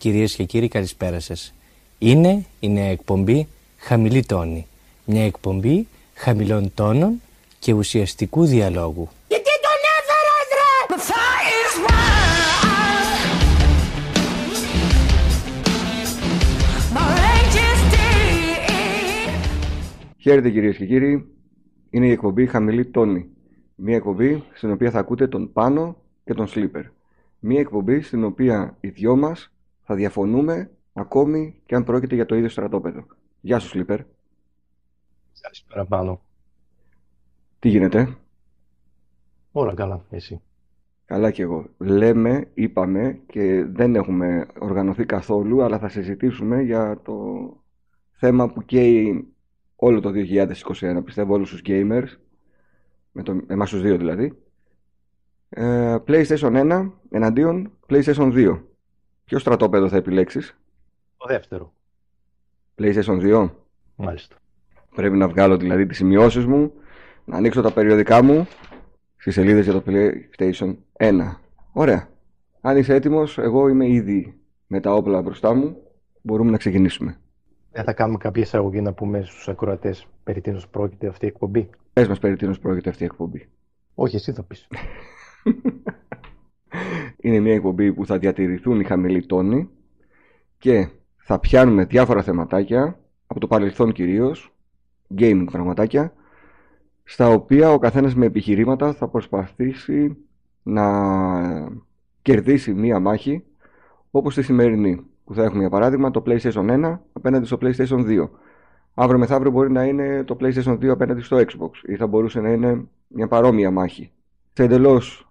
Κυρίες και κύριοι καλησπέρα σας. Είναι η νέα εκπομπή Χαμηλή Τόνη. Μια εκπομπή χαμηλών τόνων και ουσιαστικού διαλόγου. Γιατί τον έφερες ρε! Χαίρετε κυρίες και κύριοι, είναι η εκπομπή Χαμηλή Τόνη. Μια εκπομπή στην οποία θα ακούτε τον Πάνο και τον Σλίπερ. Μια εκπομπή στην οποία οι δυο μας θα διαφωνούμε ακόμη και αν πρόκειται για το ίδιο στρατόπεδο. Γεια σου Σλίπερ. Καλησπέρα πάνω. Τι γίνεται; Όλα καλά, εσύ. Καλά και εγώ. Λέμε, είπαμε και δεν έχουμε οργανωθεί καθόλου, αλλά θα συζητήσουμε για το θέμα που καίει όλο το 2021, πιστεύω όλους τους gamers, με το, εμάς τους δύο δηλαδή. Ε, PlayStation 1 εναντίον PlayStation 2. Ποιο στρατόπεδο θα επιλέξεις; Το δεύτερο, PlayStation 2. μάλιστα. Πρέπει να βγάλω δηλαδή τις σημειώσεις μου, να ανοίξω τα περιοδικά μου στις σελίδες για το PlayStation 1. Ωραία. Αν είσαι έτοιμος, εγώ είμαι ήδη με τα όπλα μπροστά μου. Μπορούμε να ξεκινήσουμε. Δεν θα κάνουμε κάποια εισαγωγή να πούμε στους ακροατές περί τίνος πρόκειται αυτή η εκπομπή; Πες μας περί τίνος πρόκειται αυτή η εκπομπή. Όχι, εσύ θα πεις. Είναι μια εκπομπή που θα διατηρηθούν οι χαμηλοί τόνοι και θα πιάνουμε διάφορα θεματάκια, από το παρελθόν κυρίως, gaming πραγματάκια, στα οποία ο καθένας με επιχειρήματα θα προσπαθήσει να κερδίσει μία μάχη, όπως τη σημερινή, που θα έχουμε για παράδειγμα το PlayStation 1 απέναντι στο PlayStation 2. Αύριο μεθαύριο μπορεί να είναι το PlayStation 2 απέναντι στο Xbox ή θα μπορούσε να είναι μια παρόμοια μάχη. Σε εντελώς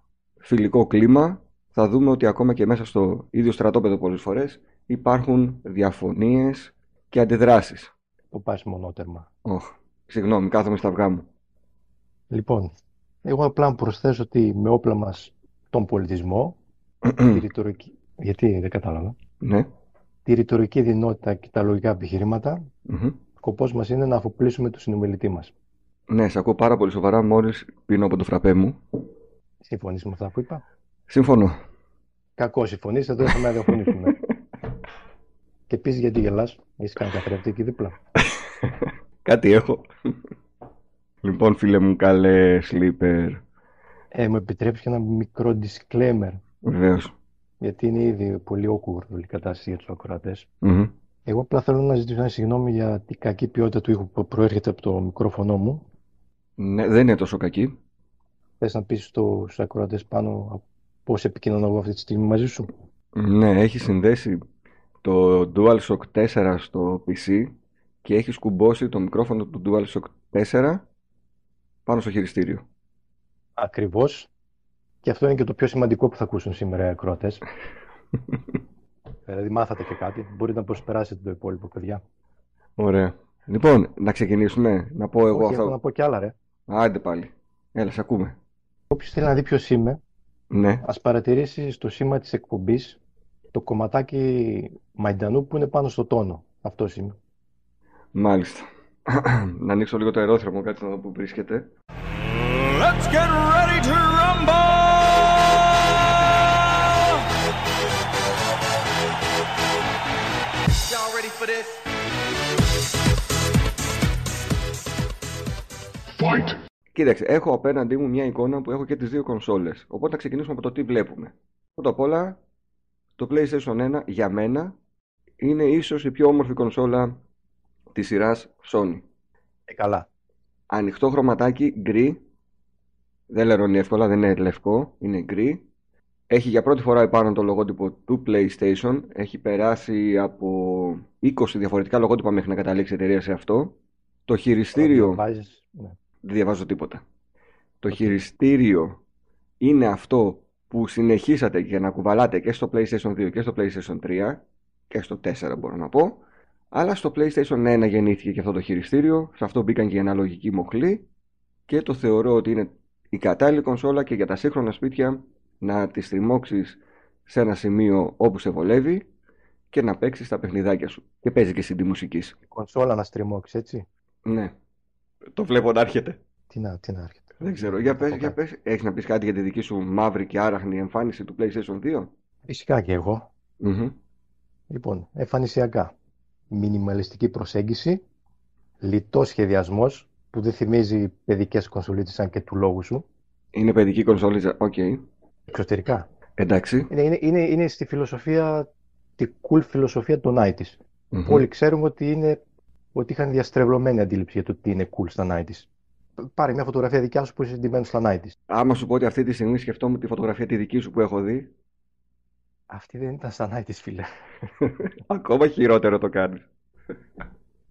φιλικό κλίμα θα δούμε ότι ακόμα και μέσα στο ίδιο στρατόπεδο πολλές φορές υπάρχουν διαφωνίες και αντιδράσεις. Το πας μονότερμα. Όχ, συγγνώμη, κάθομαι στα αυγά μου. Λοιπόν, εγώ απλά να προσθέσω ότι με όπλα μας τον πολιτισμό, τη ρητορική... Γιατί δεν κατάλαβα. ναι. Τη ρητορική δυνότητα και τα λογικά επιχειρήματα, μμμ. σκοπός μας είναι να αφοπλίσουμε τον συνομιλητή μας. Ναι, σε ακούω πάρα πολύ σοβαρά μόλις πίνω από το φραπέ μου. Συμφωνείς με αυτά που είπα; Συμφωνώ. Κακό συμφωνείς, εδώ έχουμε να διαφωνήσουμε. και επίσης γιατί γελάς, έχεις κάνει καθρέφτη εκεί δίπλα. Κάτι έχω. λοιπόν, φίλε μου, καλέ sleeper. Ε, μου επιτρέψεις και ένα μικρό disclaimer, Βεβαίως. γιατί είναι ήδη πολύ awkward όλη η κατάσταση για τους ακροατές. Μμμ. Εγώ απλά θέλω να ζητήσω ένα συγγνώμη για την κακή ποιότητα του ήχου που προέρχεται από το μικρόφωνο μου. Ναι, δεν είναι τόσο κακή. Θες να πεις στους ακροατές πάνω πώς επικοινωνώ εγώ αυτή τη στιγμή μαζί σου; Ναι, έχει συνδέσει το DualShock 4 στο PC και έχεις σκουμπώσει το μικρόφωνο του DualShock 4 πάνω στο χειριστήριο. Ακριβώς. Και αυτό είναι και το πιο σημαντικό που θα ακούσουν σήμερα οι ακροατές. δηλαδή μάθατε και κάτι. Μπορείτε να προσπεράσετε το υπόλοιπο, παιδιά. Ωραία. Λοιπόν, να ξεκινήσουμε. Να πω εγώ Όχι, αυτό. έχω να πω κι άλλα, ρε. Άντε πάλι. Έλα, σε ακούμε. Όποιος θέλει να δει ποιος είμαι, Ναι. ας παρατηρήσει στο σήμα της εκπομπής το κομματάκι μαϊντανού που είναι πάνω στο τόνο. Αυτός είμαι. Μάλιστα. να ανοίξω λίγο το αερόθερμο, κάτσε να δω που βρίσκεται. Let's get ready to rumble! Y'all ready for this? Κοίταξε, έχω απέναντί μου μια εικόνα που έχω και τις δύο κονσόλες. Οπότε θα ξεκινήσουμε από το τι βλέπουμε. Πρώτα απ' όλα, το PlayStation 1 για μένα είναι ίσως η πιο όμορφη κονσόλα της σειράς Sony. Ε, καλά. Ανοιχτό χρωματάκι, γκρι. Δεν λερώνει εύκολα, δεν είναι λευκό, είναι γκρι. Έχει για πρώτη φορά επάνω το λογότυπο του PlayStation. Έχει περάσει από 20 διαφορετικά λογότυπα μέχρι να καταλήξει η εταιρεία σε αυτό. Το χειριστήριο... Διαβάζεις, ναι. Δεν διαβάζω τίποτα. Το χειριστήριο είναι αυτό που συνεχίσατε για να κουβαλάτε και στο PlayStation 2 και στο PlayStation 3 και στο 4 μπορώ να πω. Αλλά στο PlayStation 1 γεννήθηκε και αυτό το χειριστήριο, σε αυτό μπήκαν και οι αναλογικοί μοχλοί και το θεωρώ ότι είναι η κατάλληλη κονσόλα και για τα σύγχρονα σπίτια να τη στριμώξεις σε ένα σημείο όπου σε βολεύει και να παίξεις τα παιχνιδάκια σου. Και παίζει και CD μουσικής. Η κονσόλα να στριμώξεις, έτσι. Ναι. Το βλέπω να έρχεται. Τι να, τι να έρχεται. Δεν ξέρω. Για πες, πω για κάτι. πες. Έχεις να πεις κάτι για τη δική σου μαύρη και άραχνη εμφάνιση του PlayStation 2? Φυσικά και εγώ. Μμμ. Λοιπόν, εμφανισιακά. Μινιμαλιστική προσέγγιση, λιτός σχεδιασμός, που δεν θυμίζει παιδικές κονσολίτσες σαν και του λόγου σου, Είναι παιδική κονσόλη. Οκ. εξωτερικά. Εντάξει. Είναι, είναι, είναι, είναι στη φιλοσοφία, τη cool φιλοσοφία των 90s. Μμμ. Όλοι ξέρουμε ότι, είναι, ότι είχαν διαστρεβλωμένη αντίληψη για το τι είναι cool στα 90s. Πάρε μια φωτογραφία δικιά σου που είσαι ντυμένος στα 90s. Άμα σου πω ότι αυτή τη στιγμή σκεφτόμουν τη φωτογραφία τη δική σου που έχω δει, Αυτή δεν ήταν στα 90s, φίλε. ακόμα χειρότερο το κάνεις.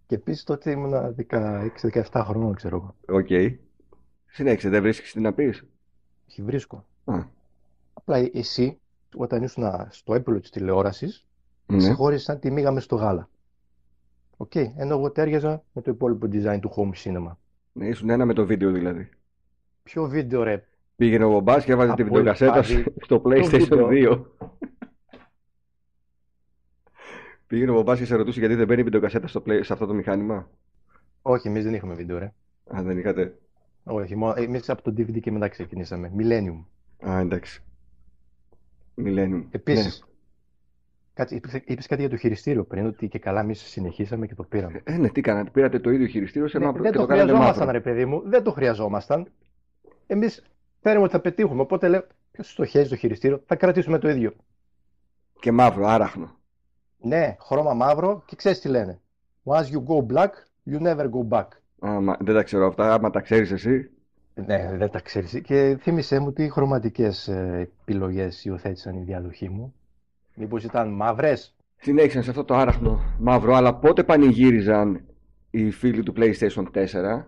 Και επίσης τότε ήμουν 16-17 χρονών, ξέρω εγώ. Οκ. Συνέχισε, δεν βρίσκεις τι να πεις; Όχι, βρίσκω. Α, Απλά εσύ, όταν ήσουν στο έπιπλο της τηλεόρασης, ναι. ξεχώριζες σαν τη μύγα μες στο γάλα. Οκ, ενώ εγώ ταίριαζα με το υπόλοιπο design του home cinema. ναι. Ήσουν ένα με το βίντεο δηλαδή. Ποιο βίντεο ρε, Πήγαινε ο μπαμπάς και έβαζε τη Από βιντεοκασέτα πάλι στο PlayStation βίντεο. 2. Πήγαινε ο μπαμπάς και σε ρωτούσε γιατί δεν μπαίνει η βιντεοκασέτα στο play, σε αυτό το μηχάνημα. όχι, εμείς δεν είχαμε βίντεο ρε. Α, δεν είχατε. Όχι, μόνο, εμείς από το DVD και μετά ξεκινήσαμε. Millennium. Α, εντάξει. Millennium. Επίσης, κάτσε, είπες, είπες κάτι για το χειριστήριο πριν, ότι και καλά εμείς συνεχίσαμε και το πήραμε. Ναι. Ε, ναι, τι κάνατε. Πήρατε το ίδιο χειριστήριο σε Ναι, μαύρο δεν και το το κάνατε χρειαζόμασταν, μαύρο. ρε παιδί μου. Δεν το χρειαζόμασταν. Εμείς φέρουμε ότι θα πετύχουμε. Οπότε λέω, ποιος στοχεύει το χειριστήριο, θα κρατήσουμε το ίδιο. Και μαύρο, άραχνο. Ναι, χρώμα μαύρο και ξέρεις τι λένε. Once you go black, you never go back. Άμα, δεν τα ξέρω αυτά. Άμα τα ξέρεις εσύ. Ναι, δεν τα ξέρεις. Και θύμισέ μου τι χρωματικές ε, επιλογές υιοθέτησαν οι διαδοχοί μου. Μήπως ήταν μαύρες; Συνέχισαν σε αυτό το άραχνο μαύρο, αλλά πότε πανηγύριζαν οι φίλοι του PlayStation 4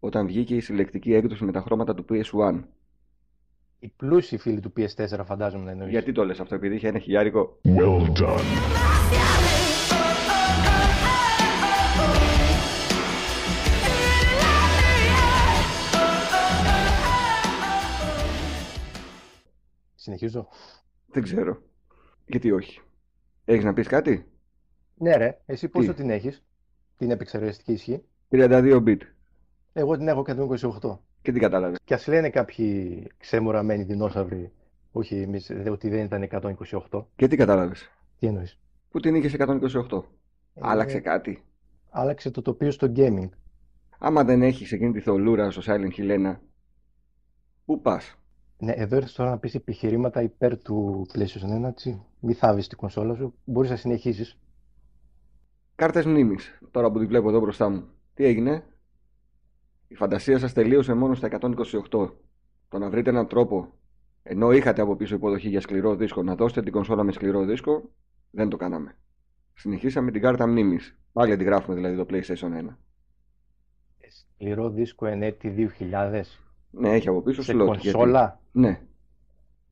όταν βγήκε η συλλεκτική έκδοση με τα χρώματα του PS1. Οι πλούσιοι φίλοι του PS4 φαντάζομαι να εννοείς. Γιατί το λες αυτό, επειδή είχε ένα χιλιάρικο; Συνεχίζω. Δεν ξέρω. Γιατί όχι. Έχεις να πεις κάτι; Ναι ρε, εσύ πόσο Τι; την έχεις, την επεξεργαστική ισχύ; 32 bit. Εγώ την έχω 128. Και τι κατάλαβες; Και ας λένε κάποιοι ξεμοραμένοι δεινόσαυροι, όχι εμείς, δε- ότι δεν ήταν 128. Και τι κατάλαβες; Τι εννοείς; Που την είχες 128. Ε, Άλλαξε κάτι. Άλλαξε το τοπίο στο gaming. Άμα δεν έχεις εκείνη τη θολούρα στο Silent Hill 1, πού πας; Ναι, εδώ ήρθες τώρα να πεις επιχειρήματα υπέρ του PlayStation 1, έτσι. Μη θάβεις την κονσόλα σου, μπορείς να συνεχίσεις. Κάρτες μνήμης. Τώρα που τη βλέπω εδώ μπροστά μου. Τι έγινε; Η φαντασία σας τελείωσε μόνο στα 128. Το να βρείτε έναν τρόπο, ενώ είχατε από πίσω υποδοχή για σκληρό δίσκο, να δώσετε την κονσόλα με σκληρό δίσκο, δεν το κάναμε. Συνεχίσαμε την κάρτα μνήμης. Πάλι τη γράφουμε δηλαδή το PlayStation 1. Σκληρό δίσκο ενέτη 2000 Ναι, έχει από πίσω σε slot. γιατί- κονσόλα; Ναι.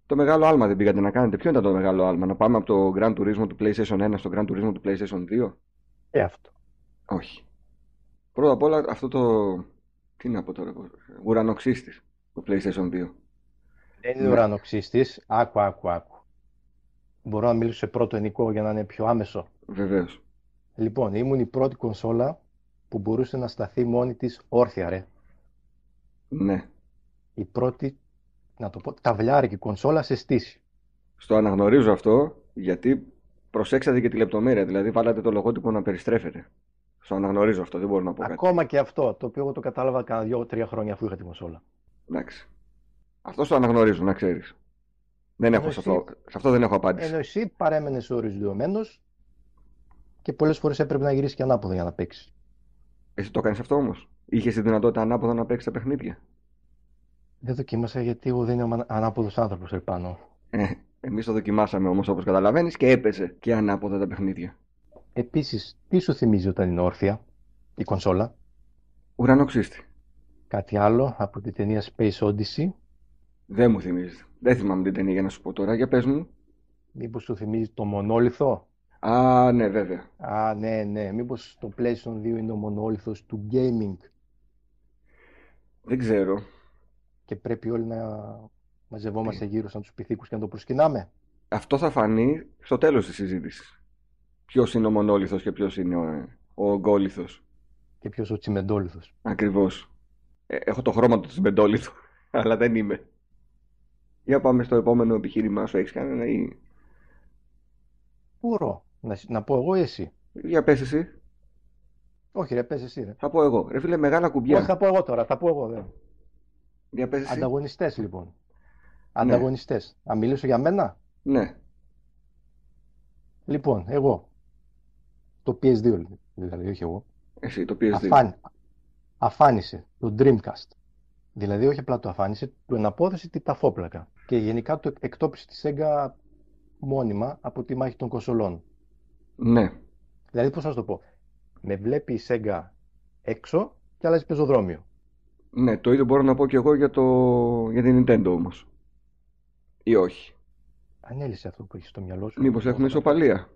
Το μεγάλο άλμα δεν πήγατε να κάνετε. Ποιο ήταν το μεγάλο άλμα, να πάμε από το Grand Turismo του PlayStation 1 στο Grand Turismo του PlayStation 2. Ε, αυτό. Όχι. Πρώτα απ' όλα αυτό το. Τι να πω τώρα, ουρανοξύστης το PlayStation 2. Δεν είναι Ναι. ουρανοξύστης. Άκου, άκου, άκου. Μπορώ να μιλήσω σε πρώτο ενικό για να είναι πιο άμεσο. Βεβαίως. Λοιπόν, ήμουν η πρώτη κονσόλα που μπορούσε να σταθεί μόνη της όρθια, ρε. Ναι. Η πρώτη, να το πω, ταυλιάρικη κονσόλα σε στήση. Στο αναγνωρίζω αυτό γιατί προσέξατε και τη λεπτομέρεια. Δηλαδή βάλατε το λογότυπο να περιστρέφεται. Στο αναγνωρίζω αυτό, δεν μπορώ να πω κάτι. Ακόμα και αυτό, το οποίο εγώ το κατάλαβα κάνα δύο-τρία χρόνια αφού είχα τη κονσόλα. Εντάξει. Αυτό το αναγνωρίζω, να ξέρεις. Δεν έχω Ενώ σε εσύ- αυτό, σε αυτό δεν έχω απάντηση. Ενώ εσύ παρέμενες οριζοντιωμένος και πολλές φορές έπρεπε να γυρίσεις και ανάποδα για να παίξεις. Εσύ το κάνεις αυτό όμως; Είχες τη δυνατότητα ανάποδα να παίξεις τα παιχνίδια; Δεν δοκίμασα γιατί εγώ δεν είμαι ανα- ανάποδος άνθρωπος επάνω. Ε, Εμείς το δοκιμάσαμε όμως όπως καταλαβαίνεις και έπαιζε και ανάποδα τα παιχνίδια. Επίσης, τι σου θυμίζει όταν είναι όρθια η κονσόλα; Ουρανοξύστη. Κάτι άλλο από την ταινία Space Odyssey; Δεν μου θυμίζει. Δεν θυμάμαι την ταινία για να σου πω τώρα. Για πες μου. Μήπως σου θυμίζει το μονόλιθο. Α, ναι, βέβαια. Α, ναι, ναι. Μήπως το PlayStation 2 είναι ο μονόλιθος του gaming; Δεν ξέρω. Και πρέπει όλοι να μαζευόμαστε γύρω σαν τους πυθίκους και να το προσκυνάμε. Αυτό θα φανεί στο τέλος της συζήτησης. Ποιος είναι ο μονόλιθος και ποιος είναι ο, ο ογκόλιθος. Και ποιος ο τσιμεντόλιθος. Ακριβώς. Ε, έχω το χρώμα του τσιμπεντόλιθου, αλλά δεν είμαι. Για πάμε στο επόμενο επιχείρημά σου. Έχεις κανένα ή... Μπορώ. Να, σ- να πω εγώ ή εσύ; Για πες εσύ. Όχι, ρε, πες εσύ. Ρε. Θα πω εγώ. Ρε φίλε, μεγάλα κουμπιά. Όχι, θα πω εγώ τώρα. Θα πω εγώ. Δε. Για πες εσύ. Ανταγωνιστές λοιπόν. Ανταγωνιστές. Να μιλήσω για μένα; Ναι. Λοιπόν, εγώ. Το PS2 δηλαδή, όχι εγώ. Εσύ, το PS2. Αφάν, αφάνισε το Dreamcast. Δηλαδή όχι απλά το αφάνισε, του εναπόθεσε τη ταφόπλακα. Και γενικά το εκτόπισε τη Sega μόνιμα από τη μάχη των κονσολών. Ναι. Δηλαδή πώς να σου το πω. Με βλέπει η Sega έξω και αλλάζει πεζοδρόμιο. Ναι, το ίδιο μπορώ να πω και εγώ για, το... για την Nintendo όμως. Ή όχι. Ανέλησε αυτό που έχεις στο μυαλό σου. Μήπως έχουμε ισοπαλία.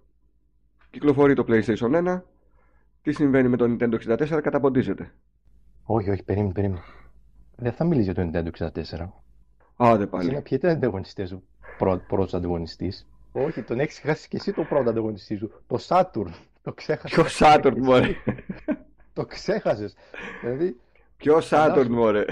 Κυκλοφορεί το PlayStation 1. Τι συμβαίνει με το Nintendo 64, καταποντίζεται. Όχι, όχι, περίμενε, περίμενε. Δεν θα μιλήσει για το Nintendo 64. Άντε Εσύ πάλι. ποιοι ήταν οι ανταγωνιστές σου, πρώτος ανταγωνιστής. Όχι, τον έχεις χάσει και εσύ το πρώτο ανταγωνιστή σου. Το Saturn. Το ξέχασες. Ποιος Saturn, μωρέ. Το ξέχασες. Δηλαδή, Ποιος Saturn, Φαντάσου. μωρέ;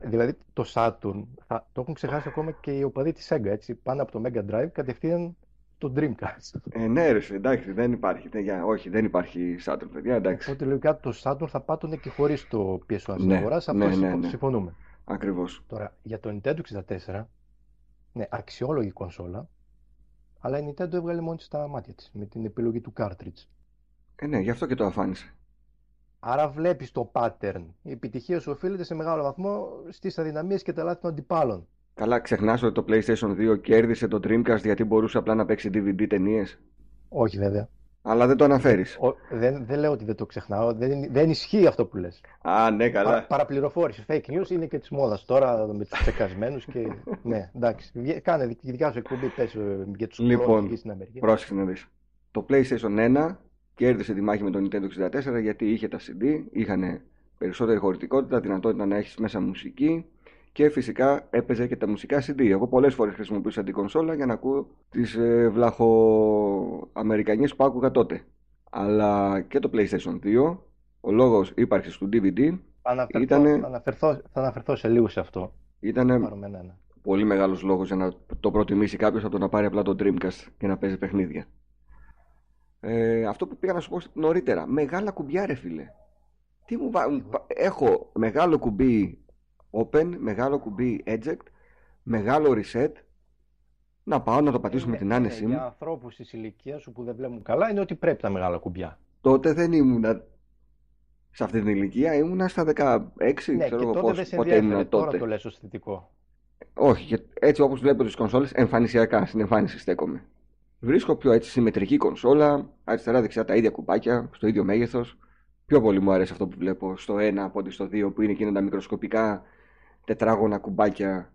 δηλαδή το Saturn θα, το έχουν ξεχάσει ακόμα και οι οπαδοί της Sega. Έτσι, πάνω από το Mega Drive κατευθείαν το Dreamcast. Ε, ναι, ρε, φίλε, εντάξει, δεν υπάρχει. Δεν, για- όχι, δεν υπάρχει Saturn, παιδιά, εντάξει. Οπότε λογικά το Saturn θα πάτωνε και χωρίς το PS1 στην Ναι, αγορά. Σε ναι, αυτό ναι, συμφω- ναι. συμφωνούμε. Ακριβώς. Τώρα, για το Nintendo 64, ναι, αξιόλογη κονσόλα, αλλά η Nintendo έβγαλε μόνη της τα μάτια της με την επιλογή του cartridge. Ε, ναι, γι' αυτό και το αφάνισε. Άρα βλέπεις το pattern. Η επιτυχία σου οφείλεται σε μεγάλο βαθμό στις αδυναμίες και τα λάθη των αντιπάλων. Καλά, ξεχνάς ότι το PlayStation 2 κέρδισε το Dreamcast γιατί μπορούσε απλά να παίξει DVD ταινίες; Όχι βέβαια. Αλλά δεν το αναφέρεις. Ο- δεν, δεν λέω ότι δεν το ξεχνάω. Δεν, δεν ισχύει αυτό που λες. Α, ναι, καλά. Παρα, παραπληροφόρηση. Fake news είναι και της μόδας τώρα με τους τσεκασμένους και... ναι, εντάξει. Βγε- Κάνε δική δικιά σου εκπομπή πες ε, για τους Λοιπόν, κρόνους εκεί στην Αμερική. Πρόσεξε να δεις. Το PlayStation 1 κέρδισε τη μάχη με το Nintendo 64 γιατί είχε τα CD, είχαν περισσότερη χωρητικότητα, δυνατότητα να έχεις μέσα μουσική και φυσικά έπαιζε και τα μουσικά CD. Εγώ πολλές φορές χρησιμοποιούσα την κονσόλα για να ακούω τις ε, βλαχοαμερικανιές που άκουγα τότε. Αλλά και το PlayStation 2, ο λόγος ύπαρξης του DVD Θα αναφερθώ, ήτανε- θα, αναφερθώ, θα αναφερθώ σε λίγο σε αυτό. ήταν Πάρουμε ένα. πολύ μεγάλος λόγος για να το προτιμήσει κάποιος από το να πάρει απλά το Dreamcast και να παίζει παιχνίδια. Ε, αυτό που πήγα να σου πω νωρίτερα, μεγάλα κουμπιά ρε φίλε. Τι μου βά- μου πα- Έχω μεγάλο κουμπί open, μεγάλο κουμπί eject, μεγάλο reset. Να πάω να το πατήσω με την Ναι, άνεσή ναι, μου. Για ανθρώπους της ηλικίας σου που δεν βλέπουν καλά είναι ότι πρέπει τα μεγάλα κουμπιά. Τότε δεν ήμουνα σε αυτή την ηλικία, ήμουνα στα 16, Ναι, ξέρω και εγώ τότε πώς, δεν σε πότε ενδιαφέρει. ήμουνα Τώρα τότε. το λες ως θετικό. Όχι, και έτσι όπως βλέπω τις κονσόλες, εμφανισιακά, στην εμφάνιση στέκομαι. Βρίσκω πιο έτσι συμμετρική κονσόλα, αριστερά-δεξιά τα ίδια κουμπάκια, στο ίδιο μέγεθος. Πιο πολύ μου αρέσει αυτό που βλέπω στο 1 από ότι στο 2 που είναι εκείνα τα μικροσκοπικά τετράγωνα κουμπάκια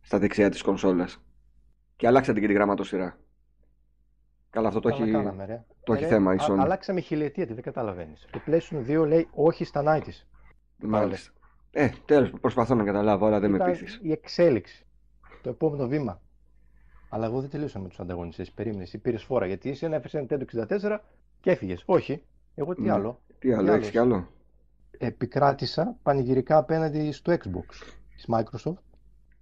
στα δεξιά της κονσόλας. Και αλλάξατε και τη γραμματοσυρά. Καλά, αυτό το Καλά έχει, κάναμε, ρε. το έχει Ε, θέμα η α- Sony. αλλάξαμε χιλιετία, τι δεν καταλαβαίνεις. Το PlayStation 2 λέει όχι στα 90's. Μάλιστα. Ε, τέλος, προσπαθώ να καταλάβω, αλλά δεν με Ήταν πείθεις. η εξέλιξη. Το επόμενο βήμα. Αλλά εγώ δεν τελείωσα με τους ανταγωνιστές. Περίμενες, εσύ πήρες φόρα. Γιατί εσύ έφερες Nintendo 64 και έφυγες. Όχι. Εγώ τι Ναι. άλλο. Τι άλλο, Τι έχεις κι άλλο; Επικράτησα πανηγυρικά απέναντι στο Xbox της Microsoft.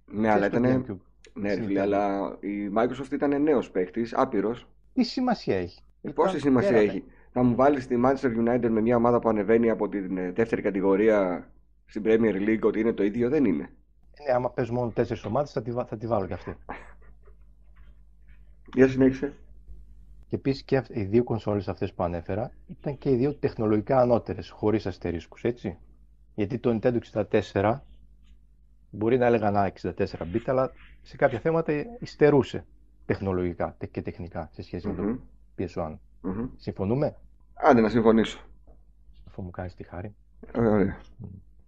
Ναι, αλλά και στο ήταν. GameCube. Ναι, ρε Στην φίλε, Nintendo. αλλά η Microsoft ήταν νέος παίκτης, άπειρος. Τι σημασία έχει. Ε, Ήταν πόση σημασία πέρατε. έχει. Θα μου βάλεις τη Manchester United με μια ομάδα που ανεβαίνει από την ε, δεύτερη κατηγορία στην Premier League ότι είναι το ίδιο, δεν είναι; Ναι, άμα πες μόνο τέσσερις ομάδες θα τη, βα- θα τη βάλω κι αυτή. Για συνέχισε. Και επίσης και αυ- οι δύο κονσόλες αυτές που ανέφερα ήταν και οι δύο τεχνολογικά ανώτερες, χωρίς αστερίσκους, έτσι. Γιατί το Nintendo 64 μπορεί να έλεγα να 64 bit, αλλά σε κάποια θέματα υστερούσε τεχνολογικά τε- και τεχνικά σε σχέση με το Μμμ, PS1. μμμ. Συμφωνούμε, Άντε να συμφωνήσω. αφού μου κάνεις τη χάρη. Ε, Ωραία.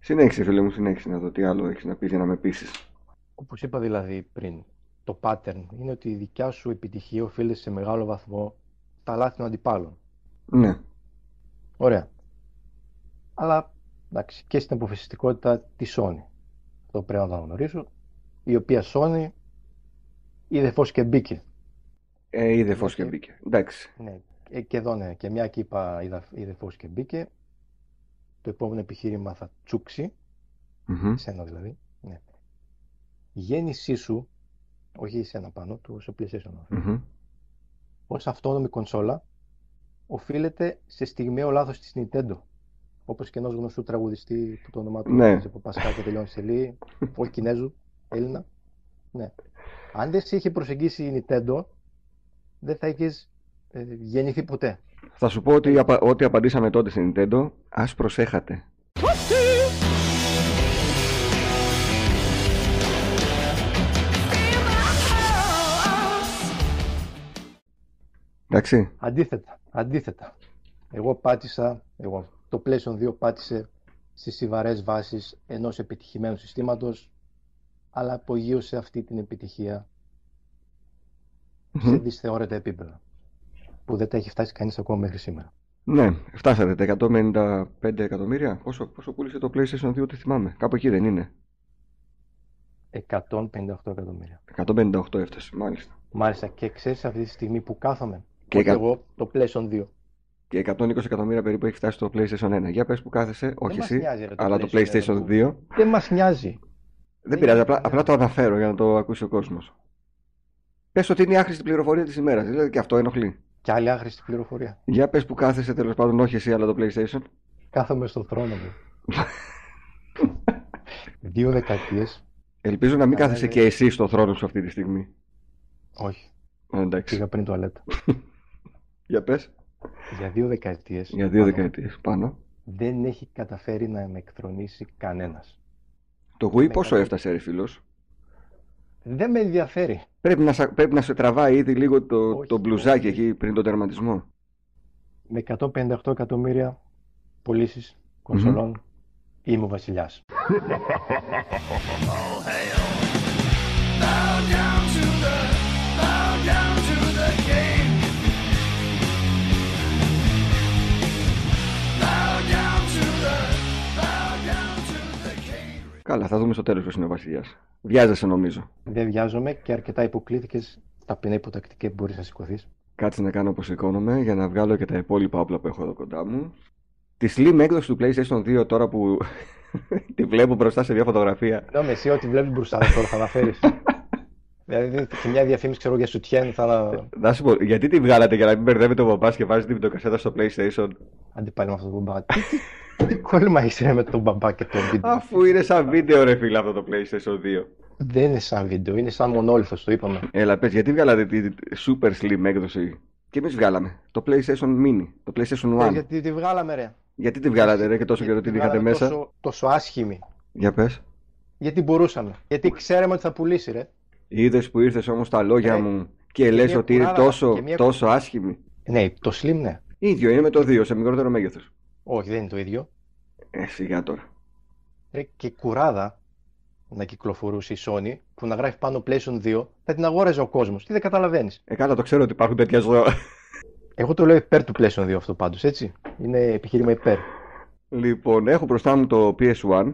Συνέχισε φίλε μου, συνέχισε να δω τι άλλο έχεις να πεις για να με πείσεις. Όπως είπα δηλαδή πριν, το pattern είναι ότι η δικιά σου επιτυχία οφείλεται σε μεγάλο βαθμό τα λάθη των αντιπάλων. Ναι. Ωραία. Αλλά εντάξει, και στην αποφασιστικότητα της Sony. Αυτό πρέπει να το αναγνωρίσω. Η οποία Sony είδε φως και μπήκε. Ε, είδε φως και και- μπήκε. Εντάξει. Ναι, ε, και εδώ ναι, και μια και είπα είδα, είδε φως και μπήκε. Το επόμενο επιχείρημα θα τσούξει, Μμμ. εσένα δηλαδή. Ναι. Η γέννησή σου, όχι εσένα πάνω, το στο PlayStation. Μμμ. ως αυτόνομη κονσόλα οφείλεται σε στιγμιαίο λάθος της Nintendo. Όπως και ενός γνωστού τραγουδιστή που το όνομά του Ναι. ναι. από Πασχά και τελειώνει σε Λί, όχι Κινέζου, Έλληνα. Ναι. Αν δεν σε είχε προσεγγίσει η Nintendo, δεν θα είχες ε, γεννηθεί ποτέ. Θα σου πω ότι απα- ό,τι απαντήσαμε τότε στην Nintendo, ας προσέχατε. Εντάξει. Αντίθετα, αντίθετα. Εγώ πάτησα, εγώ, το PlayStation 2 πάτησε στις στιβαρές βάσεις ενός επιτυχημένου συστήματος, αλλά απογείωσε αυτή την επιτυχία σε δυσθεώρητα επίπεδα, που δεν τα έχει φτάσει κανείς ακόμα μέχρι σήμερα. Ναι, φτάσατε τα 155 εκατομμύρια. Πόσο, πόσο πούλησε το PlayStation 2, τι θυμάμαι. Κάπου εκεί δεν είναι. 158 εκατομμύρια. 158 έφτασε, μάλιστα. Μάλιστα και ξέρεις αυτή τη στιγμή που κάθομαι, Και και εκα- εγώ το PlayStation 2. Και 120 εκατομμύρια περίπου έχει φτάσει το PlayStation 1. Για πες που κάθεσαι, όχι μας εσύ, νοιάζει, ρε, το αλλά το PlayStation PlayStation 1. 2. Δεν μας νοιάζει. Δεν πειράζει, απλά, απλά το αναφέρω για να το ακούσει ο κόσμος. Πες ότι είναι η άχρηστη πληροφορία της ημέρας, δηλαδή και αυτό ενοχλεί. Και άλλη άχρηστη πληροφορία. Για πες που κάθεσαι τέλος πάντων, όχι εσύ αλλά το PlayStation. Κάθομαι στον θρόνο μου. Δύο δεκαετίες, Ελπίζω να μην Καλά, κάθεσαι ναι. και εσύ στο θρόνο σου αυτή τη στιγμή. όχι, Α, εντάξει. πήγα πριν τουαλέτα. Για πες. Για δύο δεκαετίες Για δύο πάνω, δεκαετίες πάνω. δεν έχει καταφέρει να με εκθρονήσει κανένας. Το Wii Με πόσο καλό. έφτασε ρε φίλος; Δεν με ενδιαφέρει. Πρέπει να, σα- πρέπει να σε τραβάει ήδη λίγο το, Όχι, το μπλουζάκι όχι. εκεί πριν τον τερματισμό. Με 158 εκατομμύρια πωλήσεις κονσολών είμαι ο βασιλιάς. Καλά, θα δούμε στο τέλος ποιος είναι ο βασιλιάς. Βιάζεσαι νομίζω. Δεν βιάζομαι και αρκετά υποκλήθηκες ταπεινά υποτακτική που μπορείς να σηκωθείς. Κάτσε να κάνω όπως σηκώνομαι για να βγάλω και τα υπόλοιπα όπλα που έχω εδώ κοντά μου. Τη slim έκδοση του PlayStation 2 τώρα που τη βλέπω μπροστά σε μια φωτογραφία. Ναι, με εσύ ό,τι βλέπεις μπροστά σου τώρα θα αναφέρεις. δηλαδή και μια διαφήμιση ξέρω για σουτιέν θα Να σου πω, γιατί τη βγάλατε για να μην μπερδεύετε ο μπαμπάς και βάζετε την βιντεοκασέτα στο PlayStation; Αντιπάλει με αυτός το μπαμπά. Τι, τι, τι κόλλημα έχεις ρε, με τον μπαμπά και τον βίντεο; Αφού είναι σαν βίντεο ρε φίλε αυτό το PlayStation 2. Δεν είναι σαν βίντεο, είναι σαν μονόλιθος, το είπαμε. Έλα πες, γιατί βγάλατε τη super slim έκδοση; Και εμείς βγάλαμε το PlayStation Mini, το PlayStation 1. Ε, Γιατί τη βγάλαμε ρε. Γιατί τη βγάλατε ρε και τόσο καιρό Γιατί την τη είχατε βγάλαμε μέσα; Τόσο, τόσο άσχημη. Για πες. Γιατί μπορούσαμε. Γιατί ξέραμε ότι θα πουλήσει ρε. Είδες που ήρθες όμως τα λόγια Ε, μου και και λες μια ότι είναι κουράδα, τόσο, και μια- τόσο άσχημη. Ναι, το slim ναι. Ίδιο είναι με το 2 σε μικρότερο μέγεθος. Όχι, δεν είναι το ίδιο. Ε, σιγά τώρα. Ρε, και κουράδα να κυκλοφορούσε η Sony που να γράφει πάνω PlayStation 2 θα την αγόραζε ο κόσμος. Τι δεν καταλαβαίνεις. Ε, καλά, το ξέρω ότι υπάρχουν τέτοια ζώα. Εγώ το λέω υπέρ του PlayStation 2 αυτό πάντως, έτσι. Είναι επιχείρημα υπέρ. λοιπόν, έχω μπροστά μου το PS1,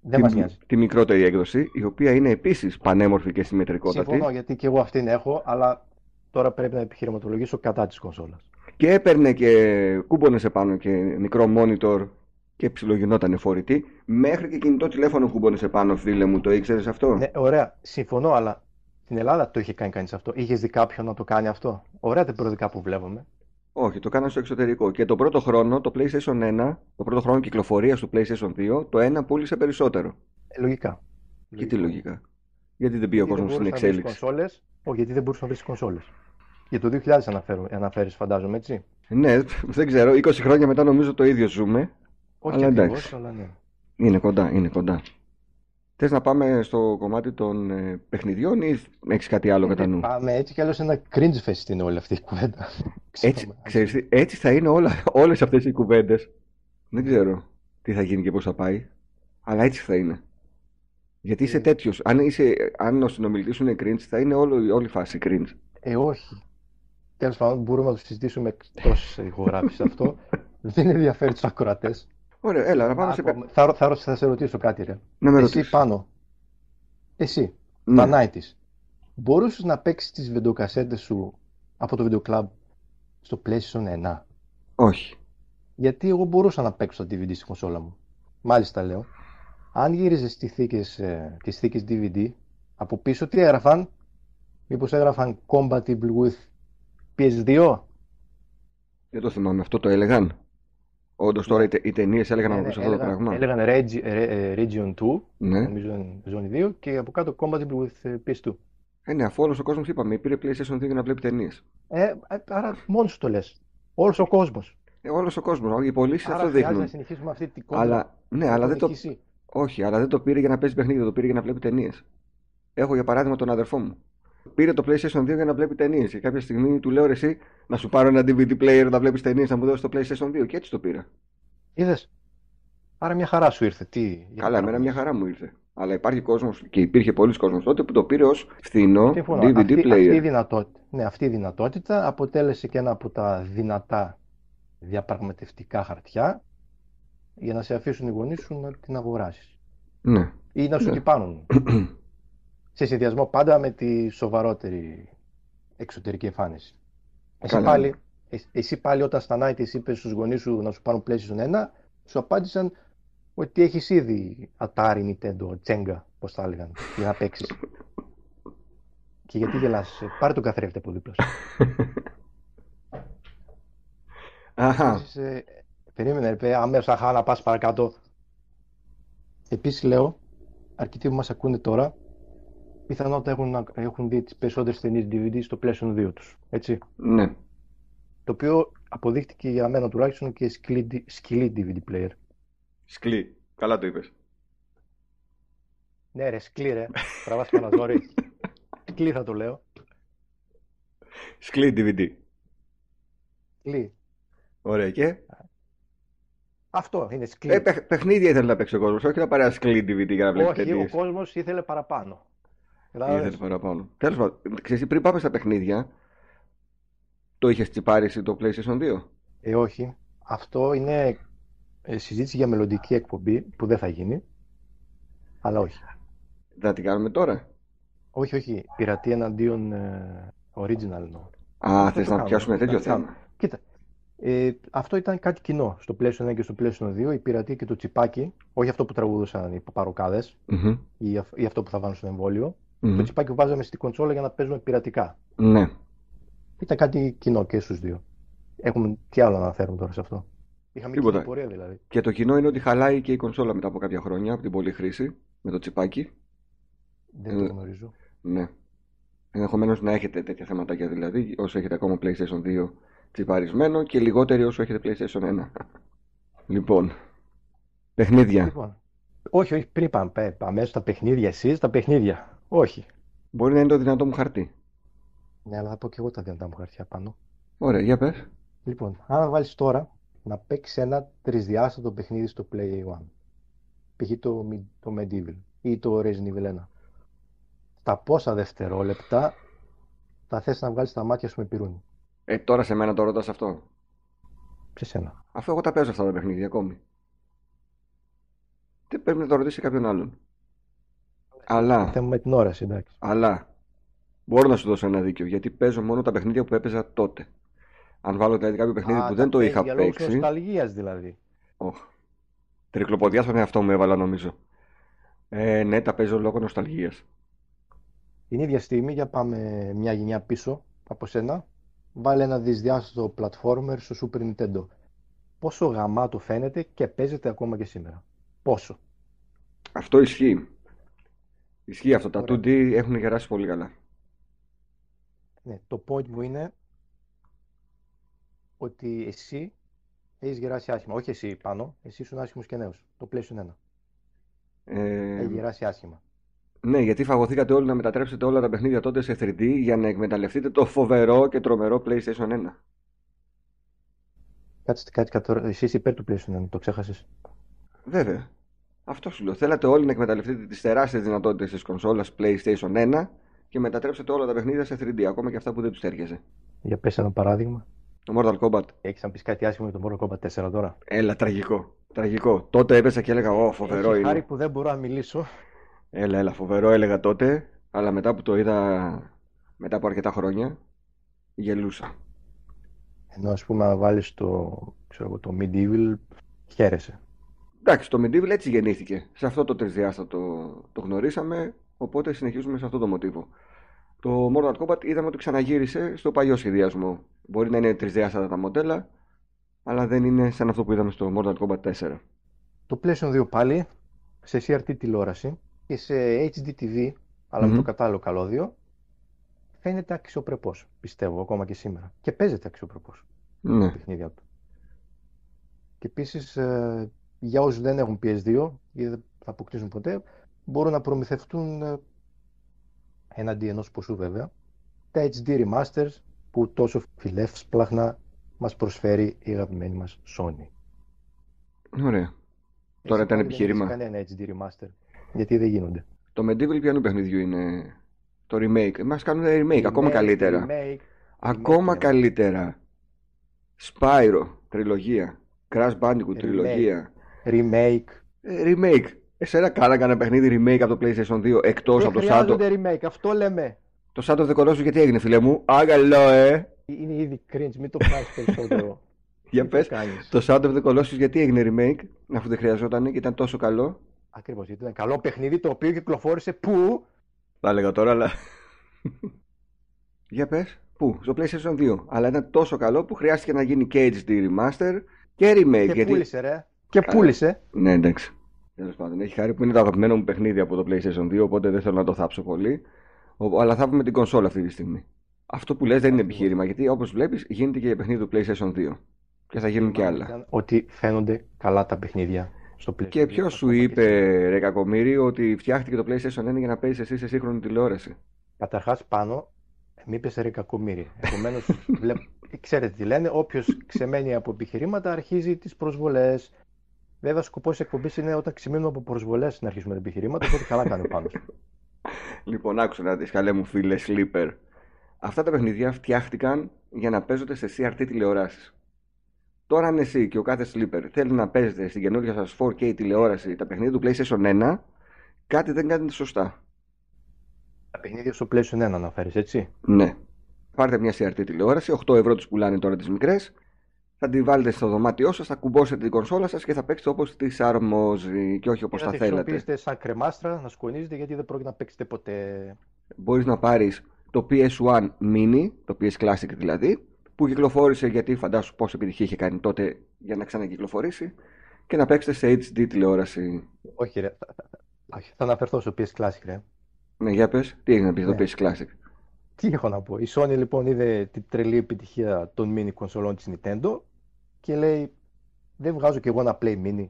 Δεν μας τη, νοιάζει. τη μικρότερη έκδοση, η οποία είναι επίσης πανέμορφη και συμμετρικότατη. Συμφωνώ γιατί και εγώ αυτήν έχω, αλλά τώρα πρέπει να επιχειρηματολογήσω κατά της κονσόλας. Και έπαιρνε και κούμπονες επάνω και μικρό monitor και ψιλογινόταν φορητή. Μέχρι και κινητό τηλέφωνο κούμπονες επάνω, φίλε μου. Το ήξερες αυτό; Ναι, ωραία, συμφωνώ, αλλά στην Ελλάδα το είχε κάνει κανείς αυτό; Είχες δει κάποιον να το κάνει αυτό; Ωραία τα περιοδικά που βλέπουμε. Όχι, το κάνανε στο εξωτερικό. Και το πρώτο χρόνο, το PlayStation 1, το πρώτο χρόνο κυκλοφορίας του PlayStation 2, το 1 πούλησε περισσότερο. Ε, λογικά. Και τι λογικά. Γιατί δεν πήγε ο Γιατί κόσμος δεν στην μπορούσες να βρεις εξέλιξη; κονσόλες; Όχι, γιατί δεν μπορούσε να βρεις κονσόλες. Για το 2000 αναφέρω, αναφέρεις, φαντάζομαι, έτσι; Ναι, δεν ξέρω. 20 χρόνια μετά νομίζω το ίδιο ζούμε. Όχι Αλλά ακριβώς, εντάξει. αλλά ναι. Είναι κοντά, είναι κοντά. Θες να πάμε στο κομμάτι των ε, παιχνιδιών ή έχεις κάτι άλλο κατά νου; Ε, Πάμε έτσι κι αλλιώς ένα cringe fest είναι όλη αυτή η κουβέντα. Έτσι, Ξέρουμε. ξέρεις, τι, έτσι θα είναι όλα, όλες αυτές οι κουβέντες. Δεν ξέρω τι θα γίνει και πώς θα πάει. Αλλά έτσι θα είναι. Γιατί είσαι Ε. τέτοιος. Αν, είσαι, αν ο συνομιλητής σου είναι cringe, θα είναι όλο, όλη η φάση cringe. Ε, όχι. Τέλος πάντων, μπορούμε να το συζητήσουμε εκτός ηχογράφησης αυτό. Δεν ενδιαφέρει τους ακροατές. Ωραία, έλα, να πάμε σε... Άκου, θα, θα, θα σε ρωτήσω κάτι, ρε. Να με Εσύ ρωτήσεις. πάνω. Εσύ, Ναι. τα 90's. Μπορούσες να παίξεις τις βιντεοκασέτες σου από το βιντεοκλαμπ στο PlayStation 1. Όχι. Γιατί εγώ μπορούσα να παίξω τα DVD στη κονσόλα μου. Μάλιστα λέω. Αν γύριζες τις θήκες, ε, τις θήκες DVD, από πίσω τι έγραφαν; Μήπως έγραφαν compatible with PS2. Δεν το θυμάμαι, αυτό το έλεγαν. Όντως τώρα οι, τε, οι ταινίες έλεγαν Ναι, να ναι, ακούσω αυτό το έλεγαν, πράγμα. έλεγαν Regi- ε, ε, Region 2, Ναι. νομίζω είναι ζώνη 2, και από κάτω Compatible with ε, PS2. Ε, ναι, αφού όλος ο κόσμος είπαμε, πήρε PlayStation 2 για να βλέπει ταινίες. Ε, ε, άρα μόνος σου το λες. Όλος ο κόσμος. Ε, όλος ο κόσμος, οι πωλήσεις Άρα αυτό χρειάζεται να δείχνουν. συνεχίσουμε αυτή την κόντρα. Αλλά, ναι, αλλά δεν το, νικήσει. όχι, αλλά δεν το πήρε για να παίζει παιχνίδι, το πήρε για να βλέπει ταινίες. Έχω για παράδειγμα τον αδερφό μου. Πήρε το PlayStation 2 για να βλέπει ταινίες. Και κάποια στιγμή του λέω «Ρε εσύ να σου πάρω ένα DVD player να βλέπεις ταινίες να μου δώσεις το PlayStation 2. Και έτσι το πήρα. Είδες; Άρα μια χαρά σου ήρθε. Τι, γιατί Καλά, εμένα παραπονιέσαι. μια χαρά μου ήρθε. Αλλά υπάρχει κόσμος και υπήρχε πολλοί κόσμος τότε που το πήρε ως φθηνό Συμφωνώ. DVD αυτή, player. Αυτή, η δυνατότητα, ναι, αυτή η δυνατότητα αποτέλεσε και ένα από τα δυνατά διαπραγματευτικά χαρτιά για να σε αφήσουν οι γονείς σου να την αγοράσεις Ναι. ή να σου Ναι. την πάρουν σε συνδυασμό πάντα με τη σοβαρότερη εξωτερική εμφάνιση. Εσύ Καλά. πάλι, εσύ, εσύ πάλι όταν στα 90's είπες στους γονείς σου να σου πάρουν PlayStation 1 σου απάντησαν ότι έχεις ήδη Atari, Nintendo, Jenga, πώς τα έλεγαν, για να παίξεις. Και γιατί γελάς, ε, πάρε τον καθρέφτη από δίπλα σου. Αχα. Επίσης, ε, περίμενε, ρε, παιδιά, αμέσως αχά, να πας παρακάτω. Επίσης λέω, αρκετοί που μας ακούνε τώρα, πιθανότατα έχουν, έχουν δει τις περισσότερες ταινίες DVD στο PlayStation 2 τους, έτσι. Ναι. Το οποίο αποδείχτηκε για μένα τουλάχιστον και σκυλή, σκυλή DVD player. Σκλή. Καλά το είπες. Ναι ρε, σκλή ρε, τραβάς κανένα ζόρι. Σκλή θα το λέω. Σκλή DVD. Σκλή. Ωραία και; Αυτό είναι σκλή. Ε, παιχ- παιχνίδια ήθελε να παίξει ο κόσμος, όχι να πάρει ένα σκλή DVD για να βλέπεις Όχι, ο ταινίες. κόσμος ήθελε παραπάνω. Κατάλαβες; Ήθελε παραπάνω. Τέλος πάντων, ξέρεις, πριν πάμε στα παιχνίδια, το είχες τσιπάρει εσύ το PlayStation 2. Ε, όχι. Αυτό είναι ε, συζήτηση για μελλοντική εκπομπή που δεν θα γίνει. Αλλά όχι. Θα την κάνουμε τώρα. Όχι, όχι. Πειρατεία εναντίον ε, original εννοώ. Α, Αυτό θες το να κάνουμε, πιάσουμε αυτό τέτοιο το κάνουμε. θέμα. Κοίτα. Ε, αυτό ήταν κάτι κοινό στο PlayStation 1 και στο PlayStation 2. Η πειρατεία και το τσιπάκι. Όχι αυτό που τραγουδούσαν οι παροκάδες Μμμ. ή, αυ- ή αυτό που θα βάλουν στο εμβόλιο. Μμμ. Το τσιπάκι που βάζαμε στην κονσόλα για να παίζουμε πειρατικά. Ναι. Ήταν κάτι κοινό και στους δύο. Έχουμε τι άλλο να αναφέρουμε τώρα σε αυτό. Είχαμε Τίποτα. κοινή πορεία δηλαδή. Και το κοινό είναι ότι χαλάει και η κονσόλα μετά από κάποια χρόνια από την πολλή χρήση με το τσιπάκι. Δεν το Ε, γνωρίζω. Ναι. Ενδεχομένως να έχετε τέτοια θεματάκια δηλαδή, όσο έχετε ακόμα PlayStation 2 τσιπαρισμένο και λιγότεροι όσο έχετε PlayStation 1. λοιπόν, παιχνίδια. Λοιπόν, όχι, όχι, πριν πάμε, πάμε αμέσως στα παιχνίδια, εσείς τα παιχνίδια. Όχι. Μπορεί να είναι το δυνατό μου χαρτί. Ναι, αλλά θα πω και εγώ τα δυνατά μου χαρτιά πάνω. Ωραία, για πες. Λοιπόν, αν βάλεις τώρα να παίξεις ένα τρισδιάστατο παιχνίδι στο Play 1, π.χ. το, Mid- το Medieval ή το Resident Evil 1, στα πόσα δευτερόλεπτα θα θες να βγάλεις τα μάτια σου με πυρούνι; Ε, τώρα σε μένα το ρωτάς αυτό. Σε σένα. Αφού εγώ τα παίζω αυτά τα παιχνίδια ακόμη. Δεν πρέπει να το ρωτήσει κάποιον άλλον. Αλλά, Θέμα με την όραση, εντάξει. αλλά, μπορώ να σου δώσω ένα δίκιο, γιατί παίζω μόνο τα παιχνίδια που έπαιζα τότε. Αν βάλω δηλαδή κάποιο παιχνίδι Α, που τα δεν το παίζεις είχα για λόγους παίξει. νοσταλγίας δηλαδή. Οχ. Τρικλοποδιάς στον εαυτό μου έβαλα νομίζω. Ε, ναι, τα παίζω λόγω νοσταλγίας. Την ίδια στιγμή, για πάμε μια γενιά πίσω από σένα, βάλε ένα δυσδιάστατο platformer στο Super Nintendo. Πόσο γαμάτο φαίνεται και παίζεται ακόμα και σήμερα. Πόσο. Αυτό ισχύει. Ισχύει αυτό. Τα Ωραία. 2D έχουν γεράσει πολύ καλά. Ναι, το point μου είναι ότι εσύ έχεις γεράσει άσχημα. Όχι εσύ πάνω, εσύ ήσουν άσχημος και νέος. Το PlayStation 1. Ε, Έχεις γεράσει άσχημα. ναι, γιατί φαγωθήκατε όλοι να μετατρέψετε όλα τα παιχνίδια τότε σε 3D για να εκμεταλλευτείτε το φοβερό και τρομερό PlayStation 1. Κάτσε, κάτσε, κάτσε. Εσύ είσαι υπέρ του PlayStation 1, το ξέχασες. Βέβαια. Αυτό σου λέω. Θέλατε όλοι να εκμεταλλευτείτε τις τεράστιες δυνατότητες της κονσόλας PlayStation 1 και μετατρέψετε όλα τα παιχνίδια σε 3D, ακόμα και αυτά που δεν τους τέριαζε. Για πες ένα παράδειγμα. Το Mortal Kombat. Έχεις να πεις κάτι άσχημο για το Mortal Kombat 4 τώρα; Έλα, τραγικό. Τραγικό. Τότε έπεσα και έλεγα, Ω, φοβερό Έχει είναι. χάρη που δεν μπορώ να μιλήσω. Έλα, έλα, φοβερό έλεγα τότε, αλλά μετά που το είδα μετά από αρκετά χρόνια, γελούσα. Ενώ ας πούμε να βάλεις το, ξέρω εγώ, το Medieval, χαίρεσαι. Εντάξει, το Medieval έτσι γεννήθηκε. Σε αυτό το τρισδιάστατο το γνωρίσαμε, οπότε συνεχίζουμε σε αυτό το μοτίβο. Το Mortal Kombat είδαμε ότι ξαναγύρισε στο παλιό σχεδιασμό. Μπορεί να είναι τρισδιάστατα τα μοντέλα, αλλά δεν είναι σαν αυτό που είδαμε στο Mortal Kombat 4. Το PlayStation 2 πάλι σε CRT τηλεόραση και σε HD TV, αλλά με Μμμ. το κατάλληλο καλώδιο, φαίνεται αξιοπρεπώς, πιστεύω, ακόμα και σήμερα. Και παίζεται αξιοπρεπώς Ναι. τα παιχνίδια του. Και επίσης, ε, για όσους δεν έχουν PS2 ή δεν θα αποκτήσουν ποτέ, μπορούν να προμηθευτούν ε, έναντι ενός ποσού βέβαια, τα HD Remasters που τόσο φιλεύσπλαχνα μας προσφέρει η αγαπημένη μας Sony. Ωραία. Τώρα Εσύ ήταν πάλι δεν επιχείρημα. έχεις κανένα HD Remaster, γιατί δεν γίνονται. Το Medieval ποιανού παιχνιδιού είναι; Το remake. Μας κάνουν remake, ακόμα Remake, καλύτερα. remake, Ακόμα remake, καλύτερα. Spyro, τριλογία. Crash Bandicoot, Remake. τριλογία. Remake. Ε, remake. Εσένα κάνα κανένα παιχνίδι remake από το PlayStation 2 εκτός Δεν από το Shadow. χρειάζονται remake, αυτό λέμε. Το Shadow of the Colossus γιατί έγινε φίλε μου; Άγαλο ε. Είναι ήδη cringe, μην το κάνεις περισσότερο. Για Μην το πες. κάνεις; Το Shadow of the Colossus γιατί έγινε remake αφού δεν χρειαζόταν και ήταν τόσο καλό; Ακριβώς, γιατί ήταν καλό παιχνίδι το οποίο κυκλοφόρησε πού; Θα έλεγα τώρα αλλά... Για πες. Πού, στο PlayStation 2. Αλλά ήταν τόσο καλό που χρειάστηκε να γίνει και HD Remaster και remake. Και γιατί... πούλησε ρε. Και Καλά. πούλησε. Ναι, εντάξει. Τέλος πάντων, έχει χάρη που είναι το αγαπημένο μου παιχνίδι από το PlayStation 2, οπότε δεν θέλω να το θάψω πολύ. Ο- Αλλά θα πούμε την κονσόλα αυτή τη στιγμή. Αυτό που λες δεν είναι Ακριβώς. επιχείρημα, γιατί όπως βλέπεις γίνεται και για παιχνίδι του PlayStation 2. Και θα γίνουν και άλλα. Ήταν Ότι φαίνονται καλά τα παιχνίδια στο PlayStation. Και ποιο σου Ακόμα και είπε, σήμερα. ρε Κακομύρη, ότι φτιάχτηκε το PlayStation 1 για να παίζεις εσύ σε σύγχρονη τηλεόραση; Καταρχάς πάνω, μη είπες ρε κακομύρι. Επομένως, βλέπ... ξέρετε τι λένε, όποιος ξεμένει από επιχειρήματα αρχίζει τις προσβολές. Βέβαια, σκοπός της εκπομπής είναι όταν ξεμείνουμε από προσβολές να αρχίσουμε τα επιχειρήματα, οπότε καλά κάνει ο Πάνος. Λοιπόν, άκουσα να δεις, καλέ μου φίλε, Sleeper. Αυτά τα παιχνίδια φτιάχτηκαν για να παίζονται σε CRT τηλεοράσεις. Τώρα αν εσύ και ο κάθε Sleeper θέλει να παίζετε στην καινούργια σας 4K τηλεόραση τα παιχνίδια του PlayStation 1, κάτι δεν κάνετε σωστά. Τα παιχνίδια στο PlayStation 1 αναφέρεις, έτσι; Ναι. Πάρτε μια CRT τηλεόραση, 8 ευρώ τους πουλάνε τώρα τις μικρές, θα τη βάλετε στο δωμάτιό σας, θα κουμπώσετε την κονσόλα σας και θα παίξετε όπως της αρμόζει και όχι όπως Και να θα τη θέλετε. χρησιμοποιήσετε σαν κρεμάστρα, να σκονίζετε γιατί δεν πρόκειται να παίξετε ποτέ. μπορείς να πάρεις το PS1 Mini, το PS Classic δηλαδή, που κυκλοφόρησε γιατί φαντάσου πόσο επιτυχία είχε κάνει τότε για να ξανακυκλοφορήσει και να παίξετε σε HD τηλεόραση. Όχι, ρε. Θα, θα- θα- όχι, θα αναφερθώ στο PS Classic, ρε. Ναι, για πες, τι έγινε να πεις το Ναι. PS Classic; Τι έχω να πω. Η Sony λοιπόν είδε την τρελή επιτυχία των mini κονσολών της Nintendo και λέει δεν βγάζω κι εγώ ένα Play Mini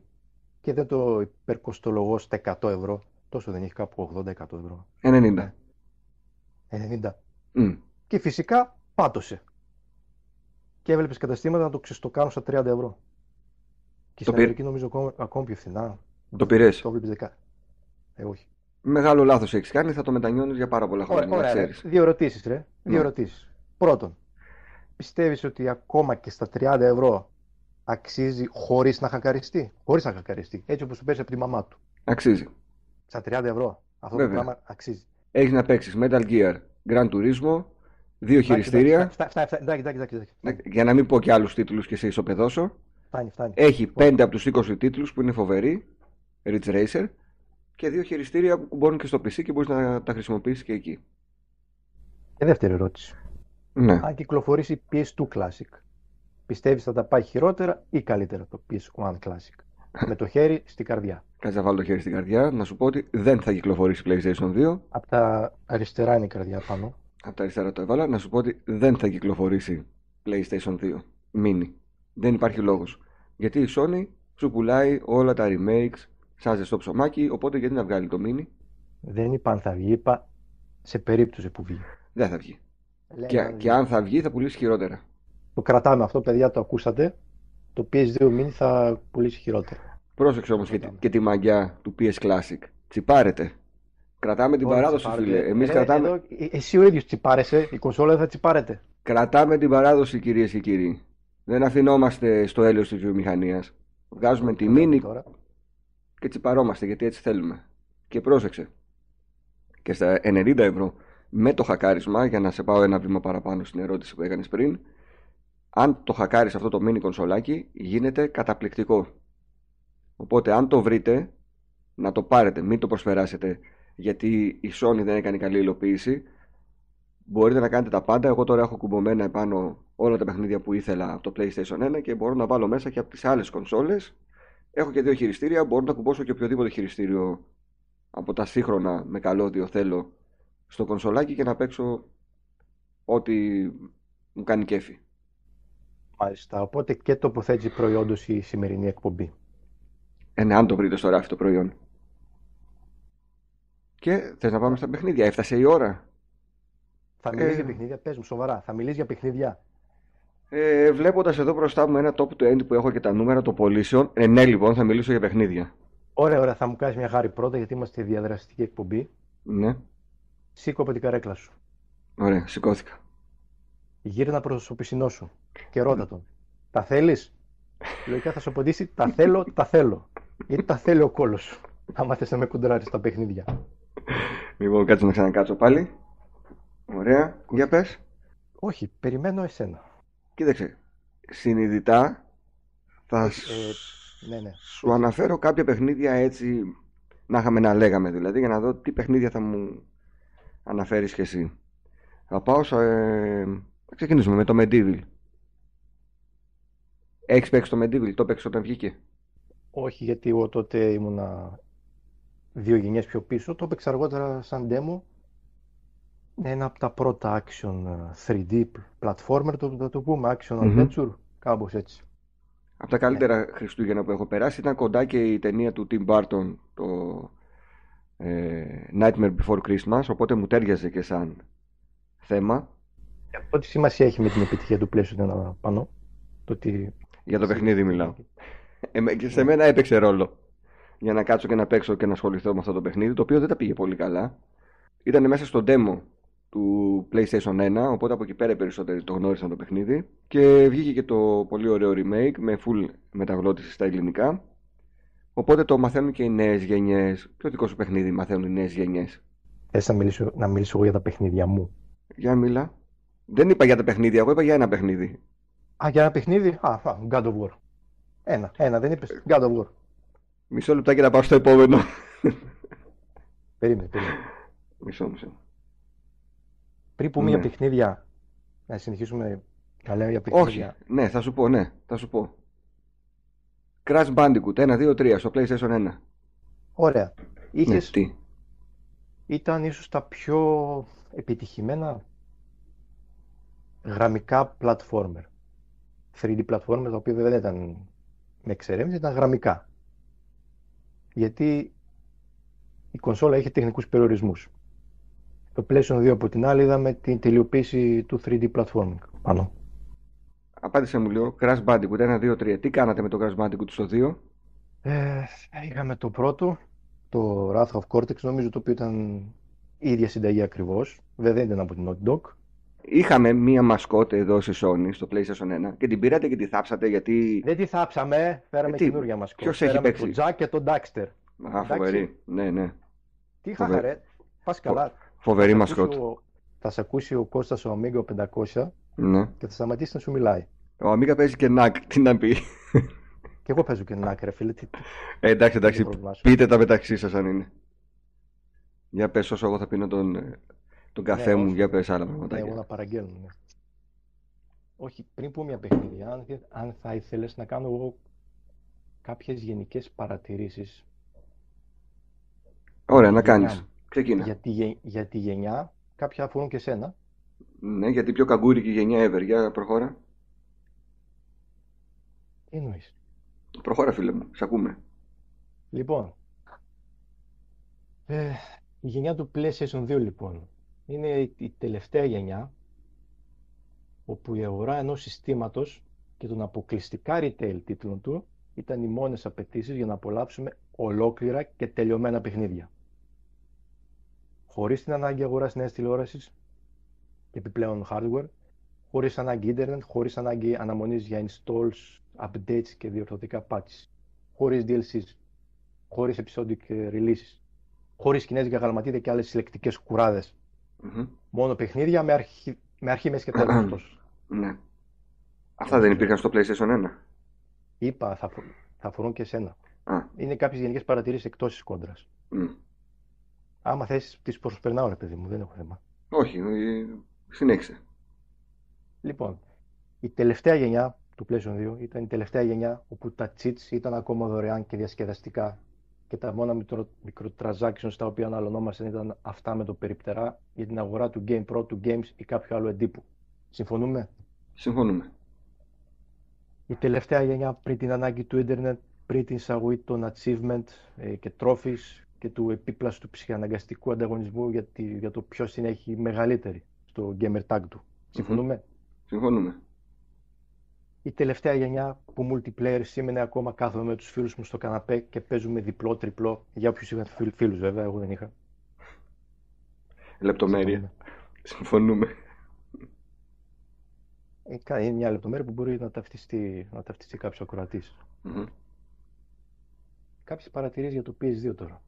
και δεν το υπερκοστολογώ στα 100 ευρώ. Τόσο δεν έχει κάπου 80-100 ευρώ. 90. 90. Μμ. Και φυσικά πάτωσε. Και έβλεπες καταστήματα να το ξεστοκάνουν στα 30 ευρώ. Και Το στην πήρε. Αμερική νομίζω ακόμα, ακόμα πιο φθηνά. Το πήρες. Το βλέπεις δεκα. Ε, όχι. Μεγάλο λάθος έχεις κάνει, θα το μετανιώνεις για πάρα πολλά χρόνια, Ωραία, να ωραία, ρε. ξέρεις. Δύο ερωτήσεις, ρε. Δύο Ναι. ερωτήσεις. Πρώτον, πιστεύεις ότι ακόμα και στα 30 ευρώ αξίζει χωρίς να χακαριστεί; Χωρίς να χακαριστεί. Έτσι όπως το παίζει από τη μαμά του. Αξίζει. Στα 30 ευρώ. Αυτό Βέβαια. το πράγμα αξίζει. Έχεις να παίξεις Metal Gear, Gran Turismo, δύο Εντάξει, χειριστήρια, εντάξει, φτάνει, φτάνει, φτάνει, εντάξει, εντάξει, εντάξει, Ναι, φτάνει, για να μην πω και άλλους τίτλους και σε ισοπεδώσω. φτάνει, φτάνει. Έχει 5 από τους 20 τίτλους που είναι φοβεροί, Ridge Racer, και δύο χειριστήρια που κουμπώνουν και στο PC και μπορείς να τα χρησιμοποιήσεις και εκεί. Και δεύτερη ερώτηση. Ναι. Αν κυκλοφορήσει η PS2 Classic, πιστεύεις θα τα πάει χειρότερα ή καλύτερα το PS1 Classic; Με το χέρι στην καρδιά. Κάτσε να βάλω το χέρι στην καρδιά να σου πω ότι δεν θα κυκλοφορήσει PlayStation 2. Από τα αριστερά είναι η καρδιά πάνω. Από τα αριστερά το έβαλα. Να σου πω ότι δεν θα κυκλοφορήσει PlayStation 2 Mini. Δεν υπάρχει λόγος. Γιατί η Sony σου πουλάει όλα τα remakes σαν ζεστό ψωμάκι, οπότε γιατί να βγάλει το Mini. Δεν είπα αν θα βγει, είπα σε περίπτωση που βγει. Δεν θα βγει. Λέμε Και, αν και αν θα βγει θα πουλήσει χειρότερα. Το κρατάμε αυτό, παιδιά, το ακούσατε. Το PS2 Mini θα πουλήσει χειρότερα. Πρόσεξε όμως και, τη- και τη μαγιά του PS Classic. Τσιπάρετε. Κρατάμε την Όχι, παράδοση, τσιπάρετε. φίλε. Εμείς Ρε, κρατάμε, εδώ, ε- εσύ ο ίδιος τσιπάρεσαι, η κονσόλα δεν θα τσιπάρετε. κρατάμε την παράδοση, κυρίες και κύριοι. Δεν αφινόμαστε στο έλεος της βιομηχανίας. Βγάζουμε τη Το λέμε μίνι τώρα. Και τσιπαρώμαστε γιατί έτσι θέλουμε. Και πρόσεξε. Και στα 90 ευρώ με το χακάρισμα, για να σε πάω ένα βήμα παραπάνω στην ερώτηση που έκανες πριν, αν το χακάρεις αυτό το mini κονσολάκι, γίνεται καταπληκτικό. Οπότε αν το βρείτε, να το πάρετε, μην το προσφεράσετε, γιατί η Sony δεν έκανε καλή υλοποίηση. μπορείτε να κάνετε τα πάντα. Εγώ τώρα έχω κουμπωμένα επάνω όλα τα παιχνίδια που ήθελα από το PlayStation 1 και μπορώ να βάλω μέσα και από τις άλλες κονσόλες. Έχω και δύο χειριστήρια, μπορώ να κουμπώσω και οποιοδήποτε χειριστήριο από τα σύγχρονα με καλώδιο θέλω στο κονσολάκι και να παίξω ό,τι μου κάνει κέφι. Μάλιστα. Οπότε και τοποθέτηση προϊόντος η σημερινή εκπομπή. Ε, ναι, αν το βρείτε στο ράφι το προϊόν. Και θες να πάμε στα παιχνίδια, έφτασε η ώρα. Θα μιλήσεις Ε. για παιχνίδια, πες μου σοβαρά. Θα μιλήσεις για παιχνίδια; Ε, Βλέποντας εδώ μπροστά μου ένα top 20 που έχω και τα νούμερα των πωλήσεων, ε, ναι, λοιπόν, θα μιλήσω για παιχνίδια. Ωραία, ωραία. Θα μου κάνεις μια χάρη πρώτα γιατί είμαστε διαδραστική εκπομπή. Ναι, Σήκω από την καρέκλα σου. ωραία, σηκώθηκα. Γύρνα προς το πισινό σου και ρώτα τον. Τα θέλεις; Λογικά θα σου απαντήσει τα θέλω, τα θέλω. Γιατί τα θέλει ο κόλος σου. Άμα θες να με κουντράρεις στα παιχνίδια. Λοιπόν, κάτσε να ξανακάτσω πάλι. Ωραία, για πες. Όχι, περιμένω εσένα. Κοίταξε, συνειδητά θα Ε, σ- ναι, ναι. σου αναφέρω κάποια παιχνίδια έτσι να είχαμε να λέγαμε δηλαδή για να δω τι παιχνίδια θα μου αναφέρεις και εσύ. Θα πάω σε... ε, θα ξεκινήσουμε με το Medieval. Έχεις παίξει το Medieval, το παίξεις όταν βγήκε; Όχι, γιατί εγώ τότε ήμουνα δύο γενιές πιο πίσω. Το έπαιξα αργότερα σαν demo. Είναι ένα από τα πρώτα action ε, 3D platformer, το, θα το πούμε, action Μμμ. adventure, κάπως έτσι. Από τα καλύτερα Χριστούγεννα που έχω περάσει ήταν κοντά και η ταινία του Tim Burton, το ε, Nightmare Before Christmas, οπότε μου τέριαζε και σαν θέμα. Αυτό τι σημασία έχει με την επιτυχία του PlayStation 1 πάνω. Το ότι... Για το παιχνίδι μιλάω. Ε, και σε μένα έπαιξε ρόλο. Για να κάτσω και να παίξω και να ασχοληθώ με αυτό το παιχνίδι, το οποίο δεν τα πήγε πολύ καλά. Ήταν μέσα στο demo του PlayStation 1, οπότε από εκεί πέρα οι περισσότεροι το γνώρισαν το παιχνίδι. Και βγήκε και το πολύ ωραίο remake με full μεταγλώτηση στα ελληνικά. Οπότε το μαθαίνουν και οι νέες γενιές. Ποιο δικό σου παιχνίδι μαθαίνουν οι νέες γενιές; Θες να μιλήσω, να μιλήσω εγώ για τα παιχνίδια μου; Για μίλα. Δεν είπα για τα παιχνίδια, εγώ είπα για ένα παιχνίδι. Α, για ένα παιχνίδι; Α, α, God of War. Ένα, ένα, δεν είπες. God of War. Μισό λεπτάκι να πάω στο επόμενο. Περίμενε, περίμενε. μισό, μισό. Πριν πούμε για Ναι. παιχνίδια, να συνεχίσουμε να λέμε για Όχι, παιχνίδια. ναι, θα σου πω, ναι, θα σου πω. Crash Bandicoot 1, 2, 3 στο PlayStation 1. Ωραία. Ναι, Είχες, τι; ήταν ίσως τα πιο επιτυχημένα γραμμικά platformer. 3D platformer, τα οποία βέβαια δεν ήταν με εξερεύνηση, ήταν γραμμικά. Γιατί η κονσόλα είχε τεχνικούς περιορισμούς. Το PlayStation 2 από την άλλη είδαμε την τελειοποίηση του 3D platforming πάνω. Απάντησε μου λίγο. Crash Bandicoot 1, 2, 3. Τι κάνατε με το Crash Bandicoot στο 2. Ε, είχαμε το πρώτο, το Wrath of Cortex, νομίζω το οποίο ήταν η ίδια συνταγή ακριβώς. Βέβαια δεν ήταν από την Naughty Dog. Είχαμε μία μασκότ εδώ στη Sony στο PlayStation 1 και την πήρατε και τη θάψατε γιατί. Δεν τη θάψαμε, φέραμε Ε, τι, καινούργια μας ποιος έχει Φέραμε παίξει; τον Jack και τον Dexter. Α, φοβερή. Ναι, ναι. Τι Φοβε- είχα ρε, πας καλά. Φοβερή Θα σε μασκότ. ακούσει ο- Θα σε ακούσει ο Κώστας ο Amiga 500 Ναι. και θα σταματήσει να σου μιλάει. Ο Αμίγα παίζει και νακ. Τι να πει. Και εγώ παίζω και ένα ρε φίλε. Τι, τι, Ε, εντάξει, τι εντάξει. πρόβλημά σου; Πείτε τα μεταξύ σας αν είναι. Για πες όσο εγώ θα πίνω τον, ε, τον καφέ Ναι, μου. όχι. Για πες άλλα Ναι, εγώ πραγματάκια. να παραγγέλνω. ναι. Όχι, πριν πούμε μια παιχνίδια, αν, θε- αν θα ήθελες να κάνω εγώ κάποιες γενικές παρατηρήσεις Ωραία, να γενιά κάνεις. μου. Ξεκίνα. για τη, γε- για τη γενιά, κάποια αφορούν και σένα. Ναι, γιατί πιο καγκούρικη γενιά ever. Για προχώρα. Τι εννοείς; Προχώρα, φίλε μου. Σ' ακούμε. Λοιπόν, ε, η γενιά του PlayStation 2 λοιπόν είναι η, η τελευταία γενιά όπου η αγορά ενός συστήματος και των αποκλειστικά retail τίτλων του ήταν οι μόνες απαιτήσεις για να απολαύσουμε ολόκληρα και τελειωμένα παιχνίδια. Χωρίς την ανάγκη αγοράς νέας τηλεόρασης και επιπλέον hardware, χωρίς ανάγκη ίντερνετ, χωρίς ανάγκη αναμονής για installs, updates και διορθωτικά patches, χωρίς DLCs, χωρίς episodic ε, releases, χωρίς κινέζικα γαλματίδια και άλλες συλλεκτικές κουράδες. Μμμ. Μόνο παιχνίδια με αρχή, με αρχή μέση και τέλος ωστόσο. Ναι. Αυτά δεν υπήρχαν στο PlayStation 1. Είπα, θα, αφο- θα αφορούν και εσένα. Α, Είναι κάποιες γενικές παρατηρήσεις εκτός της κόντρας. μ. Άμα θες, τις προσπερνάω ρε παιδί μου, δεν έχω θέμα. Όχι, ε, Συνέχισε. Λοιπόν, η τελευταία γενιά του PlayStation 2 ήταν η τελευταία γενιά όπου τα cheats ήταν ακόμα δωρεάν και διασκεδαστικά και τα μόνα μικρο, microtransactions τα οποία αναλωνόμασταν ήταν αυτά με το περιπτερά για την αγορά του Game Pro, του Games ή κάποιο άλλο εντύπου. Συμφωνούμε; Συμφωνούμε. Η τελευταία γενιά πριν την ανάγκη του ίντερνετ, πριν την εισαγωγή των achievement ε, και trophies και του επίπλαστου ψυχαναγκαστικού ανταγωνισμού για, τη- για το ποιος την έχει μεγαλύτερη στο gamer tag του. Συμφωνούμε; Συμφωνούμε. Η τελευταία γενιά που multiplayer σήμαινε ακόμα κάθομαι με τους φίλους μου στο καναπέ και παίζουμε διπλό, τριπλό. Για όποιους είχαν φίλ- φίλους βέβαια, εγώ δεν είχα. Λεπτομέρεια. Συμφωνούμε. Ε, κα- Είναι μια λεπτομέρεια που μπορεί να ταυτιστεί, να ταυτιστεί κάποιος ακροατής. Μμμ. Κάποιες παρατηρήσεις για το PS2 τώρα.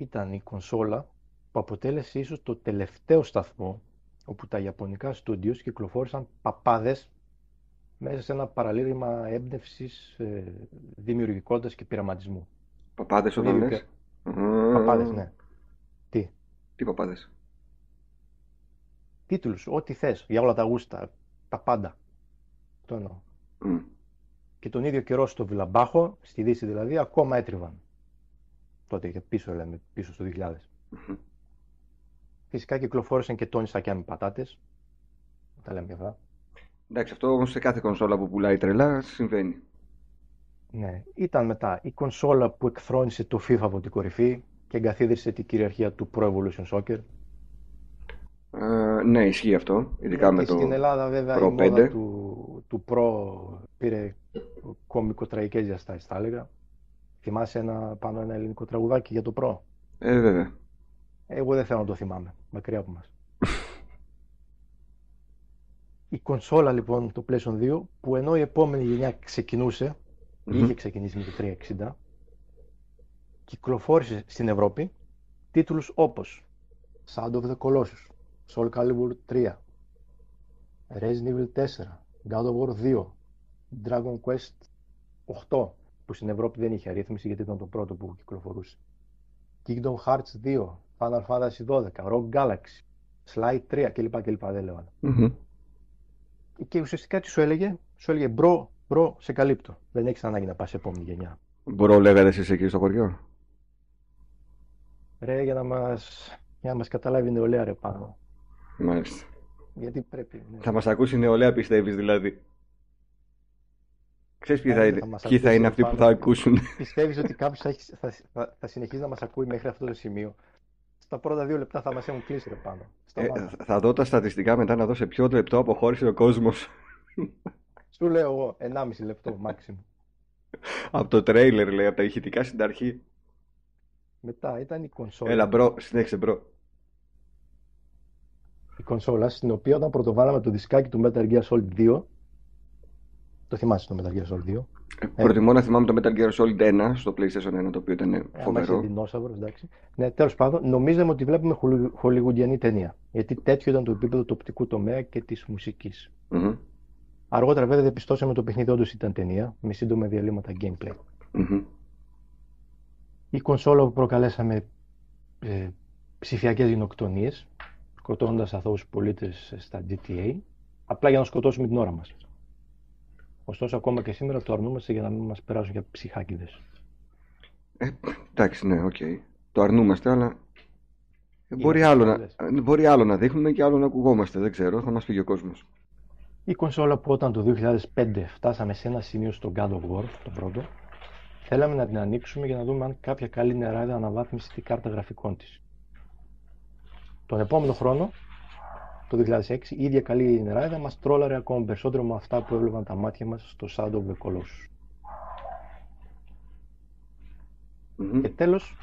Ήταν η κονσόλα που αποτέλεσε ίσως το τελευταίο σταθμό όπου τα ιαπωνικά studios κυκλοφόρησαν παπάδες μέσα σε ένα παραλήρημα έμπνευσης, ε, δημιουργικότητας και πειραματισμού. Παπάδες όταν Λίγο λες; και- Μμμ. Παπάδες, ναι. Τι, Τι παπάδες; τίτλους, ό,τι θες, για όλα τα γούστα, τα πάντα. Το εννοώ. Μμ. Και τον ίδιο καιρό στο Βιλαμπάχο, στη Δύση δηλαδή, ακόμα έτριβαν. Τότε και πίσω λέμε, πίσω στο 2000. Μμμ. Φυσικά κυκλοφόρησαν και τόνι σακιά με πατάτες. Τα λέμε και αυτά. Εντάξει, αυτό όμως σε κάθε κονσόλα που πουλάει τρελά συμβαίνει. Ναι. Ήταν μετά η κονσόλα που εκθρόνησε το FIFA από την κορυφή και εγκαθίδρυσε την κυριαρχία του Pro Evolution Soccer. Ε, ναι, ισχύει αυτό. Ειδικά με Γιατί το. στην Ελλάδα βέβαια Pro η μόδα 5. του, του Pro πήρε κομικοτραγικές διαστάσεις θα έλεγα. Θυμάσαι ένα, πάνω ένα ελληνικό τραγουδάκι για το Pro. Ε, βέβαια. Εγώ δεν θέλω να το θυμάμαι. Μακριά από μας. Η κονσόλα λοιπόν το PlayStation 2 που ενώ η επόμενη γενιά ξεκινούσε, Μμμ. είχε ξεκινήσει με το 360, κυκλοφόρησε στην Ευρώπη τίτλους όπως Sound of the Colossus, Soul Calibur 3, Resident Evil 4, God of War 2, Dragon Quest 8 που στην Ευρώπη δεν είχε αρρύθμιση γιατί ήταν το πρώτο που κυκλοφορούσε. Kingdom Hearts 2, Final Fantasy 12, Rogue Galaxy, Sly 3 κλπ. κλπ. Δεν λέω άλλα. Μμμ. Και ουσιαστικά τι σου έλεγε, σου έλεγε bro, bro, σε καλύπτω. Δεν έχεις ανάγκη να πας σε επόμενη γενιά. Bro, λέγατε εσείς εκεί στο χωριό; Ρε, για να μας για να μας καταλάβει η νεολαία ρε πάνω. Μάλιστα. Γιατί πρέπει. ναι. Θα μας ακούσει η νεολαία, πιστεύεις δηλαδή. Ξέρεις ποιοι Ε, θα θα είναι, μας ποιοι θα ακούσει είναι αυτοί που πάνω. θα ακούσουν. Πιστεύεις ότι κάποιος θα, έχει- θα, θα, θα συνεχίσει να μας ακούει μέχρι αυτό το σημείο; Στα πρώτα δύο λεπτά θα μας έχουν κλείσει ρε πάνω. Ε, Σταμάτα. θα δω τα στατιστικά μετά να δω σε ποιο λεπτό αποχώρησε ο κόσμος Σου λέω εγώ 1,5 λεπτό maximum. από το τρέιλερ, λέει, από τα ηχητικά στην αρχή. Μετά ήταν η κονσόλα. Έλα, μπρο, συνέχισε, μπρο. η κονσόλα στην οποία όταν πρωτοβάλαμε το δισκάκι του Metal Gear Solid 2 το θυμάσαι το Metal Gear Solid 2 Ε, Προτιμώ να θυμάμαι το Metal Gear Solid 1 στο PlayStation 1, το οποίο ήταν άμα είσαι φοβερό. δεινόσαυρος εντάξει. Ναι τέλος πάντων νομίζαμε ότι βλέπουμε χολι- χολιγουντιανή ταινία γιατί τέτοιο ήταν το επίπεδο του οπτικού τομέα και της μουσικής. Μμμ, αργότερα βέβαια διαπιστώσαμε το παιχνίδι όντως ήταν ταινία με σύντομα διαλείμματα gameplay. Μμμ. η κονσόλα που προκαλέσαμε ε, ψηφιακές γενοκτονίες σκοτώνοντας αθώους πολίτες στα GTA απλά για να σκοτώσουμε την ώρα μας ωστόσο ακόμα και σήμερα το αρνούμαστε για να μην μας περάσουν για ψυχάκιδες Ε, εντάξει, ναι, οκέι. Το αρνούμαστε, αλλά ε, μπορεί Είναι άλλο, να, άλλες. ε, μπορεί άλλο να δείχνουμε και άλλο να ακουγόμαστε. Δεν ξέρω, θα μας φύγει ο κόσμος. Η κονσόλα που όταν το 2005 φτάσαμε σε ένα σημείο στο God of War, το πρώτο, θέλαμε να την ανοίξουμε για να δούμε αν κάποια καλή νερά αναβάθμιση τη κάρτα γραφικών της. Τον επόμενο χρόνο, το 2006, η ίδια καλή νεράιδα μας τρόλαρε ακόμα περισσότερο με αυτά που έβλεπαν τα μάτια μας στο Shadow of the Colossus. Μμμ. Και τέλος,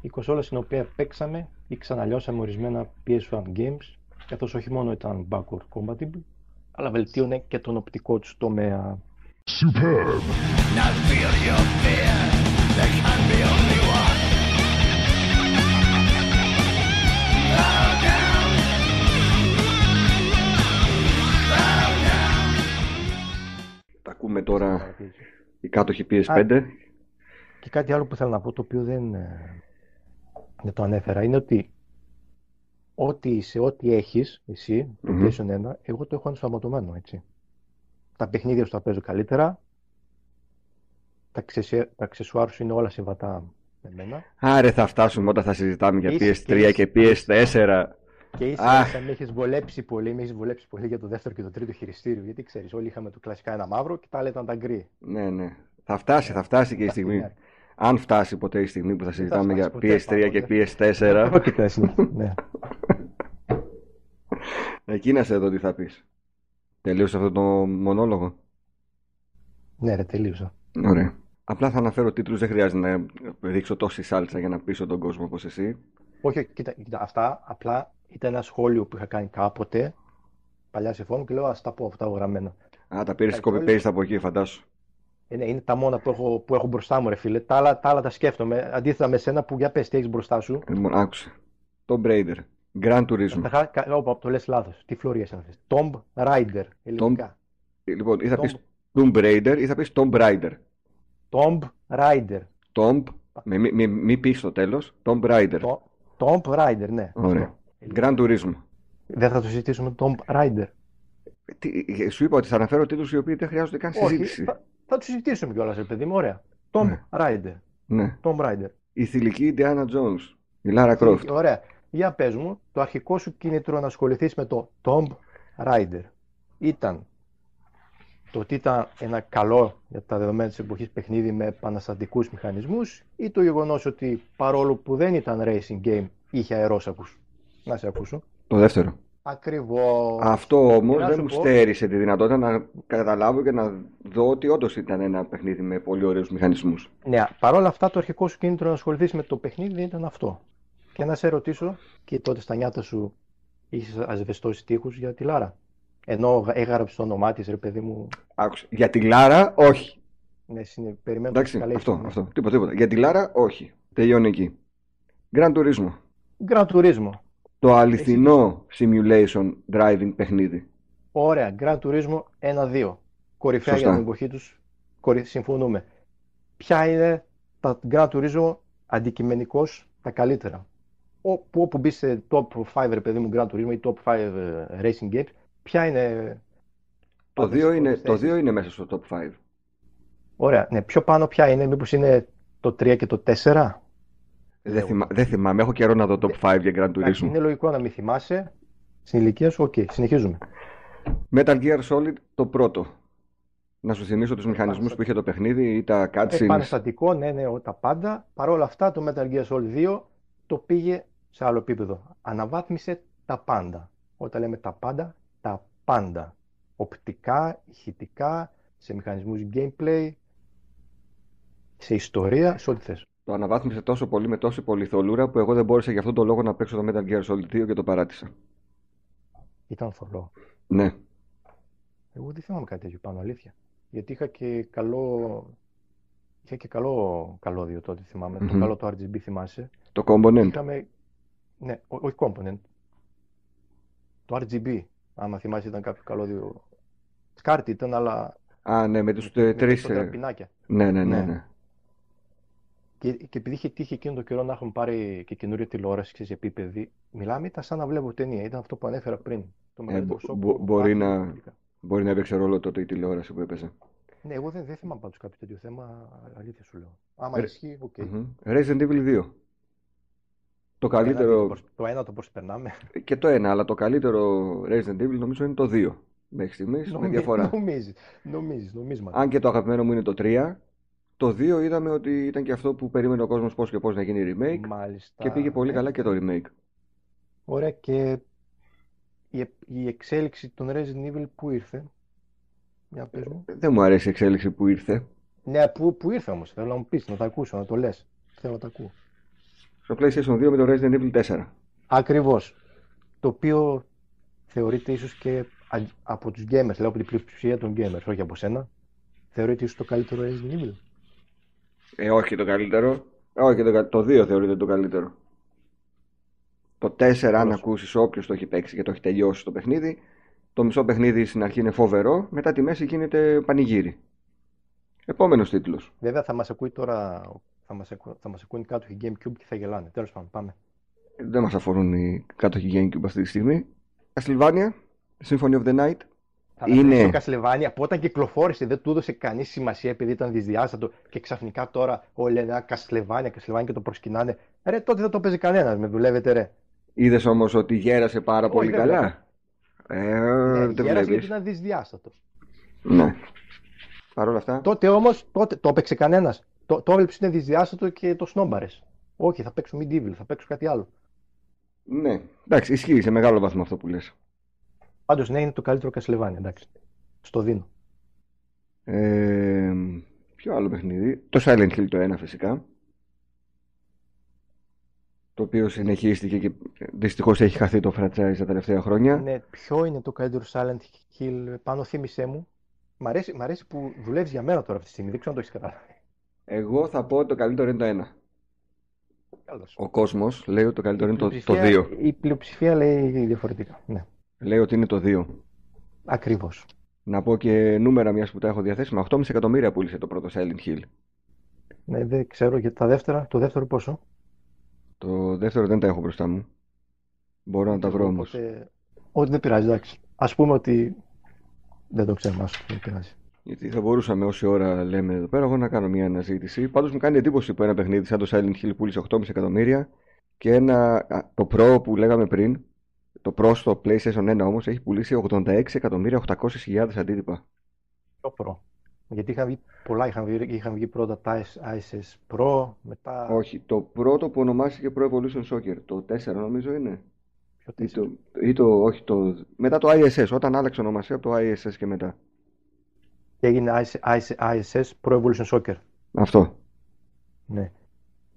η κονσόλα στην οποία παίξαμε ή ξαναλιώσαμε ορισμένα PS1 games, καθώς όχι μόνο ήταν backward compatible, αλλά βελτίωνε και τον οπτικό τους τομέα. Not feel your fear. There can be only ακούμε τώρα οι κάτοχοι PS5. Και κάτι άλλο που θέλω να πω, το οποίο δεν, ε, δεν το ανέφερα, είναι ότι ό,τι είσαι, ό,τι έχεις εσύ, το Μμμ. PlayStation 1, εγώ το έχω ενσωματωμένο, έτσι. Τα παιχνίδια σου τα παίζω καλύτερα, τα, αξεσέ- τα αξεσουάρ σου είναι όλα συμβατά με μένα Άρε θα φτάσουμε όταν θα συζητάμε για Είσαι- PS3 και PS4. Και ίσα Αχ. ίσα με έχεις βολέψει πολύ, με έχεις βολέψει πολύ για το δεύτερο και το τρίτο χειριστήριο, γιατί ξέρεις, όλοι είχαμε το κλασικά ένα μαύρο και τα άλλα ήταν τα γκρι. Ναι, ναι. Θα φτάσει, θα φτάσει και η στιγμή. Ναι. Αν φτάσει ποτέ η στιγμή που θα συζητάμε για φτάσει ποτέ, PS3 και πάντοτε. PS4, Πρόκειται, ναι. εκεί να σε δω τι θα πεις. Τελείωσε αυτό το μονόλογο; ναι, ρε, τελείωσα. Ωραία. Απλά θα αναφέρω τίτλους, δεν χρειάζεται να ρίξω τόση σάλτσα για να πείσω τον κόσμο όπως εσύ. Όχι, όχι, κοίτα, κοίτα, αυτά απλά ήταν ένα σχόλιο που είχα κάνει κάποτε, παλιά σε φόρουμ και λέω ας τα πω αυτά γραμμένα. Α, τα πήρες Εντάξει, copy-paste από εκεί, φαντάσου. Ε, ναι, είναι τα μόνα που έχω, που έχω μπροστά μου, ρε φίλε. Τα άλλα, τα άλλα τα σκέφτομαι. Αντίθετα με σένα που για πες τι έχεις μπροστά σου. Λοιπόν, άκουσε. Tomb Raider. Grand Turismo. Καταρχά, κα- όπα, το λες λάθος. Τι φλωρίες είναι αυτές. Tomb Raider, ελληνικά. Λοιπόν, ή θα Tomb- πεις Tomb Raider ή θα πεις Tomb Raider. Tomb Raider. Tomb, με μη, μη, μη πεις στο τέλος, Tomb Raider. Το- Tomb Raider, ναι. Ωραία. Αυτό. Grand Turismo. Δεν θα το συζητήσουμε Tomb Raider. Τι, σου είπα ότι θα αναφέρω τίτλους οι οποίοι δεν χρειάζονται καν Όχι, συζήτηση. θα, θα το συζητήσουμε κιόλας, ρε παιδί μου. Ωραία. Tomb Ναι. Raider. Ναι. Tomb Raider. Η θηλυκή Indiana Jones. Η Lara Croft. Ωραία. Για πες μου, το αρχικό σου κίνητρο να ασχοληθείς με το Tomb Raider ήταν το ότι ήταν ένα καλό για τα δεδομένα της εποχής παιχνίδι με επαναστατικούς μηχανισμούς ή το γεγονός ότι παρόλο που δεν ήταν racing game είχε αερόσακους; Να σε ακούσω. Το δεύτερο. Ακριβώς. Αυτό όμως Και να δεν σου μου πω- στέρισε τη δυνατότητα να καταλάβω και να δω ότι όντως ήταν ένα παιχνίδι με πολύ ωραίους μηχανισμούς. Ναι, παρόλα αυτά το αρχικό σου κίνητρο να ασχοληθείς με το παιχνίδι δεν ήταν αυτό. Και να σε ρωτήσω, και τότε στα νιάτα σου είχες ασβεστώσει τείχους για τη Λάρα; Ενώ έγραψες το όνομά της, ρε παιδί μου, Άκουσε. Για τη Λάρα, όχι. ναι, συνε... περιμένω Εντάξει, το escalation, αυτό, ναι. αυτό. Τίποτα, τίποτα. Για τη Λάρα, όχι. Τελειώνει εκεί. Grand Turismo. Gran Turismo. Το αληθινό simulation driving παιχνίδι. Ωραία, Gran Turismo 1-2. Κορυφαία Σωστά. για την εποχή τους. Κορυ... Συμφωνούμε. Ποια είναι τα Gran Turismo αντικειμενικώς τα καλύτερα; Όπου, όπου μπεις σε top 5 ρε παιδί μου Gran Turismo ή top 5 ε, racing games, ποια είναι Το Πάντως, 2 είναι, πρώτες το θέσεις. δύο είναι μέσα στο top 5. Ωραία, ναι, πιο πάνω ποια είναι, μήπως είναι το 3 και το 4. Δεν, Λέω. θυμα- δεν θυμάμαι, έχω καιρό να δω top 5 για Grand Εντάξει, Turismo. είναι λογικό να μην θυμάσαι. Στην ηλικία σου, οκέι, συνεχίζουμε. Metal Gear Solid το πρώτο. Να σου θυμίσω τους μηχανισμούς που είχε το παιχνίδι ή τα cutscenes. Επαναστατικό, ναι, ναι, ο- τα πάντα. Παρ' όλα αυτά, το Metal Gear Solid 2 το πήγε σε άλλο επίπεδο. Αναβάθμισε τα πάντα. Όταν λέμε τα πάντα, τα πάντα. Οπτικά, ηχητικά, σε μηχανισμούς gameplay, σε ιστορία, σε ό,τι θες. Το αναβάθμισε τόσο πολύ με τόση πολυθολούρα που εγώ δεν μπόρεσα για αυτόν τον λόγο να παίξω το Metal Gear Solid 2 και το παράτησα. Ήταν θολό. Ναι. Εγώ δεν θυμάμαι κάτι τέτοιο πάνω, αλήθεια. Γιατί είχα και καλό. Είχα και καλό καλώδιο τότε, θυμάμαι. Το Μμμ. καλό το RGB, θυμάσαι. Το Component. Είχαμε. Ναι, ό- όχι component. Το RGB. Άμα θυμάσαι, ήταν κάποιο καλώδιο. Σκάρτη ήταν, αλλά. Α, ναι, με τους με ε, τρεις... κοντρα ε, πινάκια. Ναι, ναι, ναι, Ναι. ναι. Και, και επειδή είχε τύχει εκείνο το καιρό να έχουμε πάρει και καινούρια τηλεόραση, ξέρεις, επίπεδη, μιλάμε, ήταν σαν να βλέπω ταινία. Ήταν αυτό που ανέφερα πριν. Το μεγαλύτερο μπο- σοκ μπο- που έχω μπορεί πάθει να- τελικά. Μπορεί να έπαιξε ρόλο τότε η τηλεόραση που έπαιζε. Ναι, εγώ δεν, δεν θυμάμαι πάντως κάποιο τέτοιο θέμα, αλήθεια σου λέω. Άμα Ε, ισχύει, οκέι. Μμμ. Resident Evil 2. Το Το ένα, καλύτερο. το, πώς- το ένα το πώς περνάμε. Και το ένα, αλλά το καλύτερο Resident Evil νομίζω είναι το 2. Μέχρι στιγμής, με Νομι- διαφορά. Νομίζεις, νομίζεις, νομίσματα. Αν και το αγαπημένο μου είναι το 3, το 2 είδαμε ότι ήταν και αυτό που περίμενε ο κόσμος πώς και πώς να γίνει remake Μάλιστα. και πήγε πολύ Ναι. καλά και το remake. Ωραία και η, ε- η εξέλιξη των Resident Evil που ήρθε; Για πες μου. Δεν μου αρέσει η εξέλιξη που ήρθε. Ναι, που, που ήρθε όμως. Θέλω να μου πεις, να τα ακούσω, να το λες. Θέλω να τα ακούω. Στο PlayStation 2 με το Resident Evil 4. Ακριβώς. Το οποίο θεωρείται ίσως και α- από τους gamers, λέω από την πλειοψηφία των gamers, όχι από σένα, θεωρείται ίσως το καλύτερο Resident Evil. Ε, όχι το καλύτερο. Όχι, το, κα- το 2 θεωρείται το καλύτερο. Το 4, αν Καλώς. ακούσεις όποιος το έχει παίξει και το έχει τελειώσει το παιχνίδι, το μισό παιχνίδι στην αρχή είναι φοβερό, μετά τη μέση γίνεται πανηγύρι. Επόμενος τίτλος. Βέβαια θα μας ακούει τώρα, θα μας, ακού, θα μας ακούνε κάτω οι Gamecube και θα γελάνε. Τέλος πάντων, πάμε. Δεν μας αφορούν οι κάτοχοι Gamecube αυτή τη στιγμή. Castlevania, Symphony of the Night. Είναι... Είναι. Το Castlevania από όταν κυκλοφόρησε δεν του έδωσε κανείς σημασία επειδή ήταν δυσδιάστατο και ξαφνικά τώρα όλοι λένε Α, Castlevania, Castlevania και το προσκυνάνε. Ρε, τότε δεν το παίζει κανένας, με δουλεύετε ρε. Είδες όμως ότι γέρασε πάρα πολύ δεν καλά; Ε, Ναι, δεν γέρασε γιατί βλέπεις. ήταν δυσδιάστατο. Ναι. Παρ' όλα αυτά. Τότε όμως, τότε το έπαιξε κανένας. Το, το έβλεψε είναι δυσδιάστατο και το σνόμπαρες. Όχι, θα παίξω Medieval, θα παίξω κάτι άλλο. Ναι. Εντάξει, ισχύει σε μεγάλο βαθμό αυτό που λες. Πάντως ναι, είναι το καλύτερο Castlevania, εντάξει. Στο δίνω. Ε, ποιο άλλο παιχνίδι; Το Silent Hill το 1 φυσικά. Το οποίο συνεχίστηκε και δυστυχώς έχει χαθεί το franchise τα τελευταία χρόνια. Ναι, ποιο είναι το καλύτερο Silent Hill, πάνω θύμισέ μου. Μ' αρέσει, μ' αρέσει που δουλεύεις για μένα τώρα αυτή τη στιγμή, δεν ξέρω αν το έχεις καταλάβει. Εγώ θα πω ότι το καλύτερο είναι το 1. Καλώς. Ο κόσμος λέει ότι το καλύτερο είναι το, το πλειοψηφία- 2. Η πλειοψηφία λέει διαφορετικά. Ναι, Λέει ότι είναι το 2. ακριβώς. Να πω και νούμερα μιας που τα έχω διαθέσιμα. 8,5 εκατομμύρια πούλησε το πρώτο Silent Hill. Ναι, δεν ξέρω για τα δεύτερα. Το δεύτερο πόσο; Το δεύτερο δεν τα έχω μπροστά μου. Μπορώ να τα βρω όμως. Οπότε, Ό,τι δεν πειράζει, εντάξει. Α πούμε ότι δεν το ξέρουμε, άστο, δεν πειράζει. Γιατί θα μπορούσαμε όση ώρα λέμε εδώ πέρα εγώ να κάνω μια αναζήτηση. Πάντως μου κάνει εντύπωση που ένα παιχνίδι σαν το Silent Hill πούλησε 8,5 εκατομμύρια και ένα, α, το Pro που λέγαμε πριν, το Pro στο PlayStation 1 όμως έχει πουλήσει 86 εκατομμύρια 800.000 αντίτυπα. Το Pro. Γιατί είχαν βγει πολλά, είχαν βγει, είχαν βγει πρώτα τα ISS Pro, μετά Όχι, το πρώτο που ονομάστηκε Pro Evolution Soccer, το 4 νομίζω είναι; πιο Ή τέσσερα; το, ή το, όχι, το, μετά το ISS, όταν άλλαξε ονομασία από το ISS και μετά. Και έγινε IS- IS- ISS Pro Evolution Soccer. Αυτό. Ναι.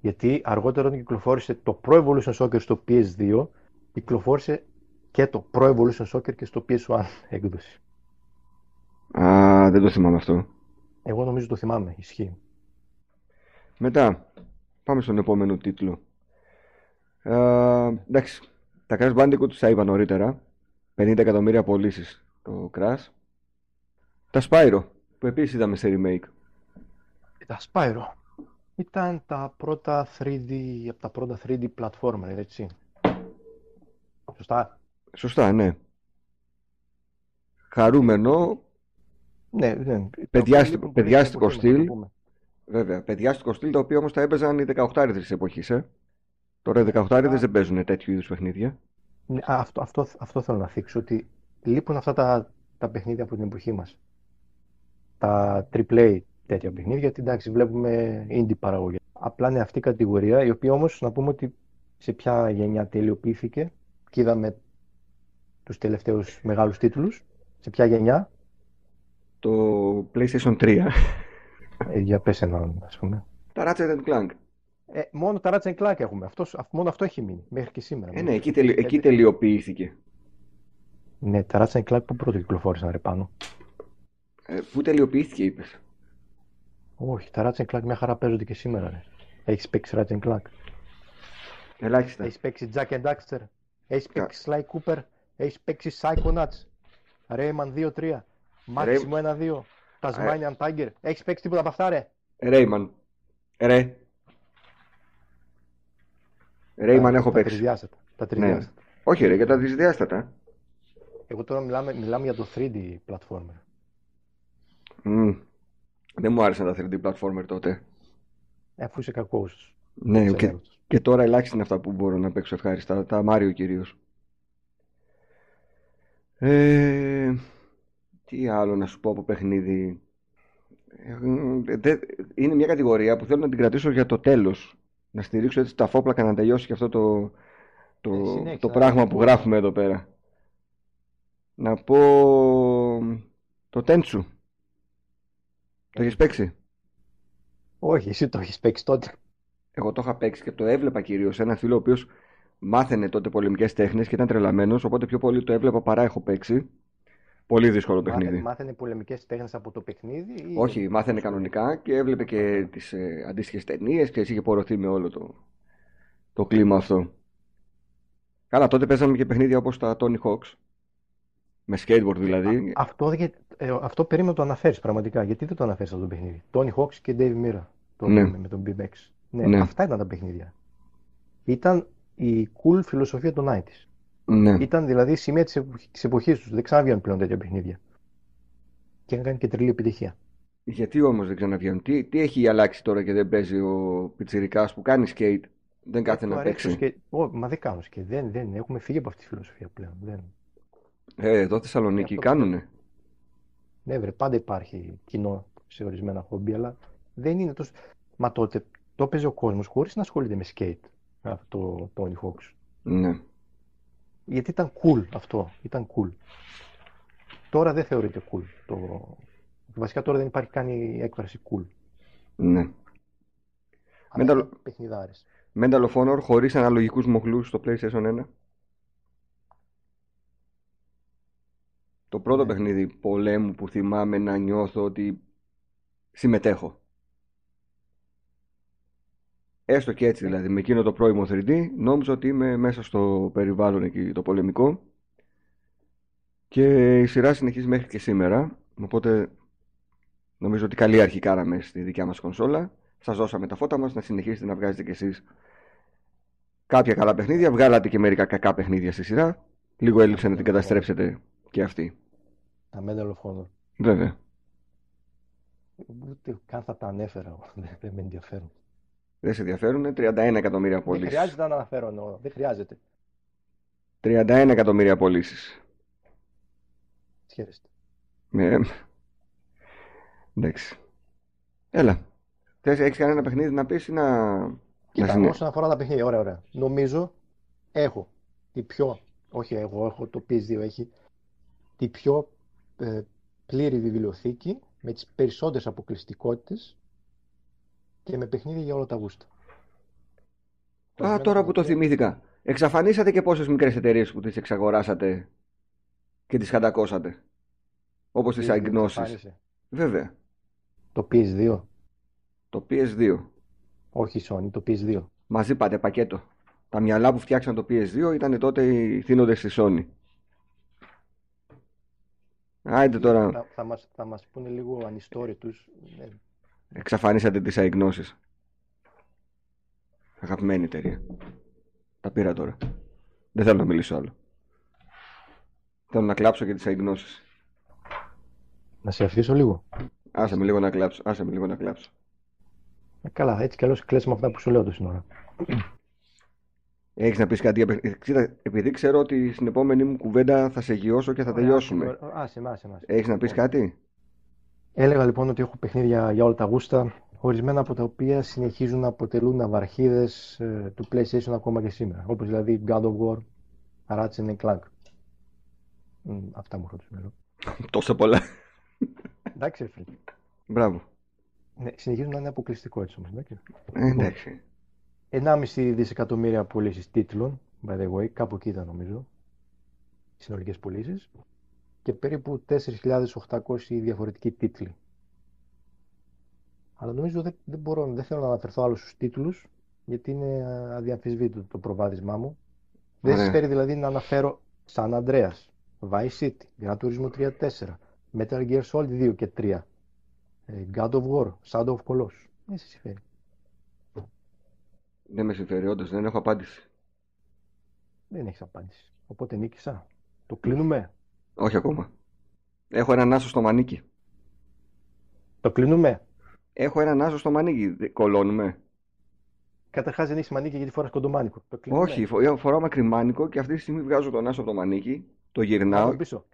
Γιατί αργότερα όταν κυκλοφόρησε το Pro Evolution Soccer στο PS2, κυκλοφόρησε και το Pro Evolution Soccer και στο PS1 έκδοση. Α, δεν το θυμάμαι αυτό. Εγώ νομίζω το θυμάμαι, ισχύει. Μετά, πάμε στον επόμενο τίτλο. Ε, εντάξει, τα Crash Bandicoot τα είπα νωρίτερα. 50 εκατομμύρια πωλήσεις το Crash. Τα Spyro, που επίσης είδαμε σε remake. Τα Spyro ήταν τα πρώτα 3D, από τα πρώτα 3D platformer, έτσι. Σωστά. Σωστά, ναι. Χαρούμενο, Ναι, ναι. Παιδιάστικο- Λείπουν πολύ παιδιάστικο από την εποχή μας, να στυλ. το πούμε. βέβαια, παιδιάστικο στυλ, το οποίο όμως τα έπαιζαν οι 18 της εποχής, ε. Τώρα οι 18 δεν παίζουν τέτοιου είδους παιχνίδια. Ναι, α, αυτό, αυτό, αυτό θέλω να θίξω, ότι λείπουν αυτά τα, τα παιχνίδια από την εποχή μας. Τα AAA τέτοια παιχνίδια, γιατί εντάξει βλέπουμε indie παραγωγή. Απλά είναι αυτή η κατηγορία, η οποία όμως να πούμε ότι σε ποια γενιά τελειοποιήθηκε και είδαμε τους τελευταίους μεγάλους τίτλους. Σε ποια γενιά, Το PlayStation 3. ε, για πες έναν ας πούμε. τα Ratchet Clank. Ε, μόνο τα Ratchet Clank έχουμε, Αυτός, αυ- μόνο αυτό έχει μείνει μέχρι και σήμερα. Ε, ναι, εκεί, τελει- εκεί τελειοποιήθηκε. Ναι, τα Ratchet Clank που πρώτο κυκλοφόρησαν ρε πάνω. Ε, πού τελειοποιήθηκε, είπες; Όχι, τα Ratchet Clank μια χαρά παίζονται και σήμερα. Ρε. Έχεις παίξει Ratchet Clank; Ελάχιστα. Έχεις παίξει Jack and Daxter; Έχεις παίξει Sly Cooper; Έχεις παίξει Psychonauts. Rayman 2-3. Maximo 1-2. Tasmanian Tiger. Έχεις παίξει τίποτα από αυτά, ρε; Rayman. Ρε. Rayman Τα- έχω τα παίξει. τρισδιάστατα. Τα Ναι. τρισδιάστατα. Όχι ρε, για τα δυσδιάστατα. Εγώ τώρα μιλάμε, μιλάμε για το 3D platformer. Μμ. Δεν μου άρεσαν τα 3D platformer τότε. Ε, Αφού είσαι κακός. Ναι, σε και, έρωτας. και τώρα ελάχιστα είναι αυτά που μπορώ να παίξω ευχάριστα. Τα Mario κυρίως. Ε, τι άλλο να σου πω από παιχνίδι. Ε, δε- είναι μια κατηγορία που θέλω να την κρατήσω για το τέλος. Να στηρίξω έτσι τα φόπλακα να τελειώσει και αυτό το, το, Ε, συνέχισε, το να πράγμα δεις. που γράφουμε εδώ πέρα. Να πω το Tenchu. Το έχεις παίξει; Όχι, εσύ το έχεις παίξει τότε. Εγώ το είχα παίξει και το έβλεπα κυρίως σε ένα φίλο ο οποίος μάθαινε τότε πολεμικέ τέχνες και ήταν τρελαμένος. Οπότε πιο πολύ το έβλεπα παρά έχω παίξει. Πολύ δύσκολο Μάθαινε, παιχνίδι. μάθαινε πολεμικές τέχνες από το παιχνίδι ή... Όχι, μάθαινε κανονικά και έβλεπε και τις ε, αντίστοιχες ταινίες και εσύ είχε πορωθεί με όλο το, το κλίμα αυτό. Καλά, τότε παίζαμε και παιχνίδια όπως τα Tony Hawks. Με skateboard δηλαδή. Αυτό, δεν- ε, αυτό περίμενα να το αναφέρεις πραγματικά. Γιατί δεν το αναφέρεις αυτό το παιχνίδι; Tony Hawks και Dave Mira. Το Ναι. με, με τον BMX. Ναι, Ναι. αυτά ήταν τα παιχνίδια. Ήταν, η cool φιλοσοφία των 90s. Ναι. Ήταν δηλαδή σημεία της, εποχ... της εποχής τους. Δεν ξαναβγαίνουν πλέον τέτοια παιχνίδια. Και έκανε και τρελή επιτυχία. Γιατί όμως δεν ξαναβγαίνουν; Τι, τι έχει αλλάξει τώρα και δεν παίζει ο πιτσιρικάς που κάνει skate; Δεν κάθεται Του να αρέσει το παίξει. σκε- Ω, μα δεν κάνω σκέτ. Δεν, δεν, έχουμε φύγει από αυτή τη φιλοσοφία πλέον. Δεν... Ε, εδώ Θεσσαλονίκη Αυτό κάνουνε. Ναι, βρε, πάντα υπάρχει κοινό σε ορισμένα χόμπι, αλλά δεν είναι τόσο. Μα τότε το έπαιζε ο κόσμος χωρίς να ασχολείται με σκέιτ. Αυτό το Tony Hawk's. Ναι. Γιατί ήταν cool αυτό. Ήταν cool. Τώρα δεν θεωρείται cool. Το... Βασικά τώρα δεν υπάρχει καν η έκφραση cool. ναι. Αλλά Mental- είναι παιχνιδάρες. Medal of Honor χωρίς αναλογικούς μοχλούς στο PlayStation 1. Το πρώτο Ναι. παιχνίδι πολέμου που θυμάμαι να νιώθω ότι συμμετέχω. Έστω και έτσι δηλαδή, με εκείνο το πρώιμο 3D, νόμιζα ότι είμαι μέσα στο περιβάλλον εκεί το πολεμικό και η σειρά συνεχίζει μέχρι και σήμερα, οπότε νομίζω ότι καλή αρχή κάναμε στη δικιά μας κονσόλα. Σας δώσαμε τα φώτα μας, να συνεχίσετε να βγάζετε κι εσείς κάποια καλά παιχνίδια, βγάλατε και μερικά κακά παιχνίδια στη σειρά, λίγο έλειψε να την καταστρέψετε και αυτή. Τα Medal of Honor. Βέβαια. Ούτε καν θα τα ανέφερα. Δεν, δεν με ενδιαφέρουν. Δεν σε ενδιαφέρουν, 31 εκατομμύρια Δεν πωλήσεις. χρειάζεται να αναφέρω. εννοώ. Δεν χρειάζεται. 31 εκατομμύρια πωλήσεις. Χαίρεστε. Ναι. Εντάξει. Έλα. Θες, έχεις κανένα παιχνίδι να πεις ή να... να Κοίτα, συνε- όσον αφορά τα παιχνίδια, ωραία, ωραία. Νομίζω έχω τη πιο, όχι εγώ, έχω το PS2 έχει τη πιο ε, πλήρη βιβλιοθήκη με τις περισσότερες αποκλειστικότητες και με παιχνίδια για όλα τα γούστα. Α, τώρα που το θυμήθηκα. Εξαφανίσατε και πόσες μικρές εταιρείες που τις εξαγοράσατε και τις χαντακώσατε. Όπως τις PS2 αγνώσεις. εξαφάνισε. Βέβαια. Το PS2, Το PS2. όχι η Sony, το PS2. Μαζί πάτε πακέτο. Τα μυαλά που φτιάξαν το PS2 ήταν τότε οι θύνοντες στη Sony. Άιντε τώρα. Θα, θα, μας, θα μας πούνε λίγο ανιστόρητους. Ε, Εξαφανίσατε τις αειγνώσεις. Αγαπημένη εταιρεία. Τα πήρα τώρα. Δεν θέλω να μιλήσω άλλο. Θέλω να κλάψω και τις αειγνώσεις. να σε αφήσω λίγο. Άσε με λίγο να κλάψω. Άσε με λίγο να κλάψω. Ε, καλά, έτσι κι αλλιώς κλαις με αυτά που σου λέω τόση ώρα. Έχεις να πεις κάτι. για παιχ- ε, Κοίτα, επειδή ξέρω ότι στην επόμενη μου κουβέντα θα σε γιώσω και θα τελειώσουμε. Άσε με, άσε με, άσε με. Έχεις να πεις κάτι; Έλεγα λοιπόν ότι έχω παιχνίδια για όλα τα γούστα, ορισμένα από τα οποία συνεχίζουν να αποτελούν ναυαρχίδες ε, του PlayStation ακόμα και σήμερα. Όπως δηλαδή God of War, Ratchet Clank. Μ, αυτά μου έρχονται στο μυαλό. Τόσα πολλά. Εντάξει, ρε φίλε. Μπράβο. Ναι, συνεχίζουν να είναι αποκλειστικό έτσι όμως. Εντάξει. Ε, εντάξει. 1,5 δισεκατομμύρια πωλήσεις τίτλων, by the way, κάπου εκεί ήταν νομίζω, οι συνολικές πωλήσεις, και περίπου 4.800 διαφορετικοί τίτλοι. Αλλά νομίζω δεν, δεν μπορώ, δεν θέλω να αναφερθώ άλλους στους τίτλους, γιατί είναι α, αδιαμφισβήτητο το προβάδισμά μου. Δεν Ωραία. συμφέρει δηλαδή να αναφέρω San Andreas, Vice City, Gran Turismo 3 4, Metal Gear Solid 2 και 3, ε, God of War, Shadow of Colossus. Δεν σε συμφέρει. Δεν με συμφέρει, όντως δεν έχω απάντηση. Δεν έχεις απάντηση. Οπότε νίκησα. Το κλείνουμε. Όχι ακόμα. Έχω έναν άσο στο μανίκι. Το κλείνουμε; Έχω έναν άσο στο μανίκι. Δεν- Κολώνουμε. Καταρχάς δεν έχει μανίκι γιατί φοράς κοντομάνικο. Το κλείνουμε. Όχι, φο- φοράω μακριμάνικο και αυτή τη στιγμή βγάζω τον άσο από το μανίκι, το γυρνάω Πάμε πίσω.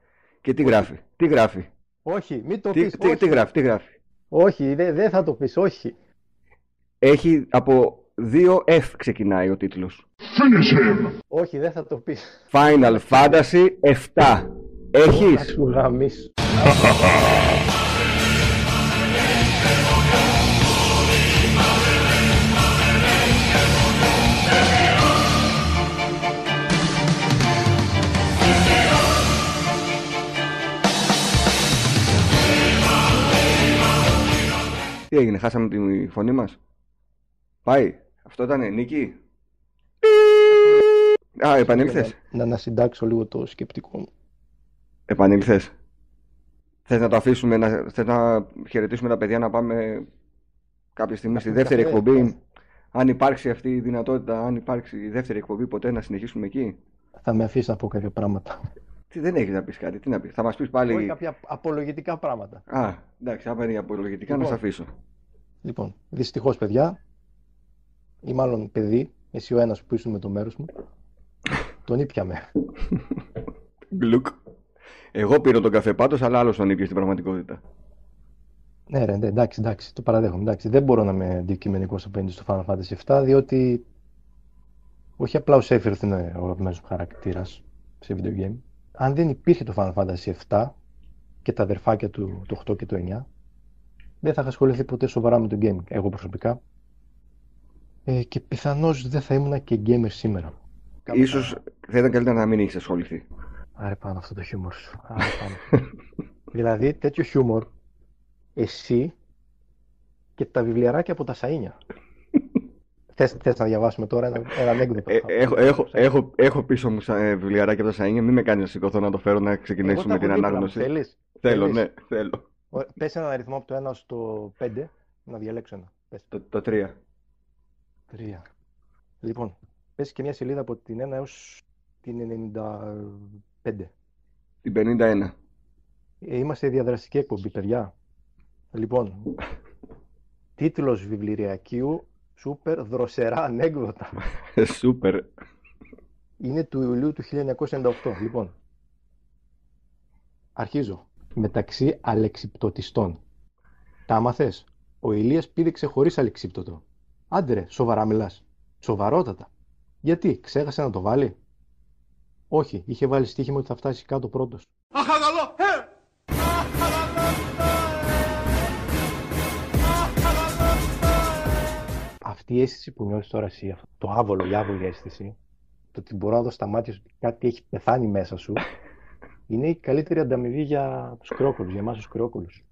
και τι γράφει. Τι γράφει. Όχι, μην το Τι, πεις. τι, όχι. τι γράφει, τι γράφει. Όχι, δεν δεν θα το πεις. Όχι. Έχει από 2F ξεκινάει ο τίτλος. Όχι, δεν θα το πεις. Final Fantasy 7. Θα Έχεις. σου γαμίσω. Τι έγινε, χάσαμε τη φωνή μας; Πάει. Αυτό ήταν νίκη; Α, επανήλθες. Να, να ανασυντάξω λίγο το σκεπτικό μου. Επανήλθες. Θες να το αφήσουμε, να, θες να χαιρετήσουμε τα παιδιά να πάμε κάποια στιγμή στη πούμε δεύτερη καφέ. εκπομπή; Αν υπάρξει αυτή η δυνατότητα, αν υπάρξει η δεύτερη εκπομπή ποτέ να συνεχίσουμε εκεί; Θα με αφήσεις να πω κάποια πράγματα. Τι δεν έχεις να πεις κάτι, τι να πεις; Θα μας πεις πάλι. Όχι κάποια απολογητικά πράγματα. Α, εντάξει, άμα είναι απολογητικά να Λοιπόν. σε αφήσω. Λοιπόν, δυστυχώς, παιδιά, ή μάλλον παιδί, εσύ ο ένας που ήσουν με το μέρος μου, τον ήπιαμε. Γκλουκ. Εγώ πήρα τον καφέ πάντως, αλλά άλλος τον ήπια στην πραγματικότητα. Ναι, ρε, ναι, εντάξει, εντάξει, το παραδέχομαι. Εντάξει, δεν μπορώ να είμαι αντικειμενικός απέναντι στο Final Fantasy VII, διότι όχι απλά ο Σέφιρθ είναι ο αγαπημένος μου χαρακτήρας σε video game. Αν δεν υπήρχε το Final Fantasy VII και τα αδερφάκια του, το 8 και το 9, δεν θα είχα ασχοληθεί ποτέ σοβαρά με το gaming, εγώ προσωπικά. Ε, και πιθανώς δεν θα ήμουν και gamer σήμερα. Ίσως θα ήταν καλύτερα να μην έχεις ασχοληθεί. Άρε πάνω αυτό το χιούμορ σου. Άρε πάνω. δηλαδή τέτοιο χιούμορ εσύ και τα βιβλιαράκια από τα σαΐνια. θες, θες να διαβάσουμε τώρα ένα, ένα ανέκδοτο; Ε, έχω, έχω, έχω, έχω πίσω μου σα- ε, βιβλιαράκια από τα Σαΐνια, μην με κάνεις να σηκωθώ να το φέρω να Εγώ ξεκινήσουμε τα την έχω δίπλα μου. ανάγνωση. Θέλεις; Θέλω, Θέλεις; ναι, θέλω. Ωραία, Πες έναν αριθμό από το 1 στο 5, να διαλέξω ένα. Πες. Το, το 3. 3. Λοιπόν, πες και μια σελίδα από την 1 έως την 95. Την 51. Ε, είμαστε διαδραστική εκπομπή, παιδιά. Λοιπόν, τίτλος βιβλιαρακίου Σούπερ δροσερά ανέκδοτα. Σούπερ. Είναι του Ιουλίου του 1998. Λοιπόν, αρχίζω. Μεταξύ αλεξιπτωτιστών. Τα άμαθες; Ο Ηλίας πήδηξε χωρίς αλεξίπτωτο. Άντε ρε, σοβαρά μιλάς. Σοβαρότατα. Γιατί, ξέχασε να το βάλει; Όχι, είχε βάλει στοίχημα ότι θα φτάσει κάτω πρώτος. Αυτή η αίσθηση που νιώθεις τώρα εσύ, αυτό το άβολο, η άβολη αίσθηση, το ότι μπορώ να δω στα μάτια σου ότι κάτι έχει πεθάνει μέσα σου, είναι η καλύτερη ανταμοιβή για τους κρυόκολους, για εμάς τους κρυόκολους.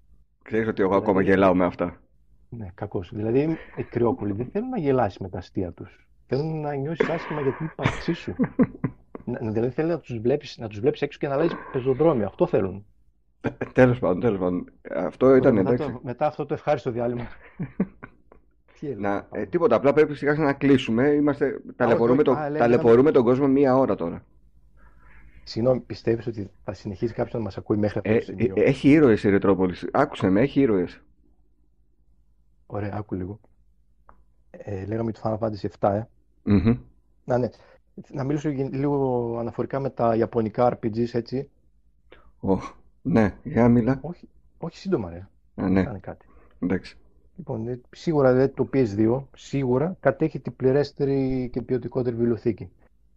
Ξέρεις ότι εγώ ακόμα γελάω με αυτά. Ναι, κακώς. Δηλαδή, οι κρυόκολοι δεν θέλουν να γελάσεις με τα αστεία τους. Θέλουν να νιώσεις άσχημα για την ύπαρξή σου. Να- δηλαδή, θέλουν να τους βλέπεις, να τους βλέπεις έξω και να λες πεζοδρόμιο. Αυτό θέλουν. Τέλος πάντων, τέλος πάντων. Αυτό ήταν μετά, εντάξει. το, μετά αυτό το ευχάριστο διάλειμμα. Τι έλεγα, Να, πάμε. ε, τίποτα, απλά πρέπει σιγά σιγά να κλείσουμε. Είμαστε, ταλαιπωρούμε, όχι, το, α, λέμε ταλαιπωρούμε τον κόσμο μία ώρα τώρα. Συγγνώμη, πιστεύεις ότι θα συνεχίσει κάποιος να μας ακούει μέχρι αυτό Ε, το σημείο; ε, έχει ήρωες η Ρετρόπολης. Άκουσε με, έχει ήρωες. Ωραία, άκου λίγο. Ε, λέγαμε το Final Fantasy 7, ε. Μμμ. Να, ναι. Να μιλήσω γε- λίγο αναφορικά με τα ιαπωνικά RPGs, έτσι. Οχ, ναι, για μίλα. Όχι, όχι σύντομα, ρε. Α, ναι, Κάνε κάτι. εντάξει. Λοιπόν, ε, σίγουρα δηλαδή, το PS2 σίγουρα κατέχει την πληρέστερη και ποιοτικότερη βιβλιοθήκη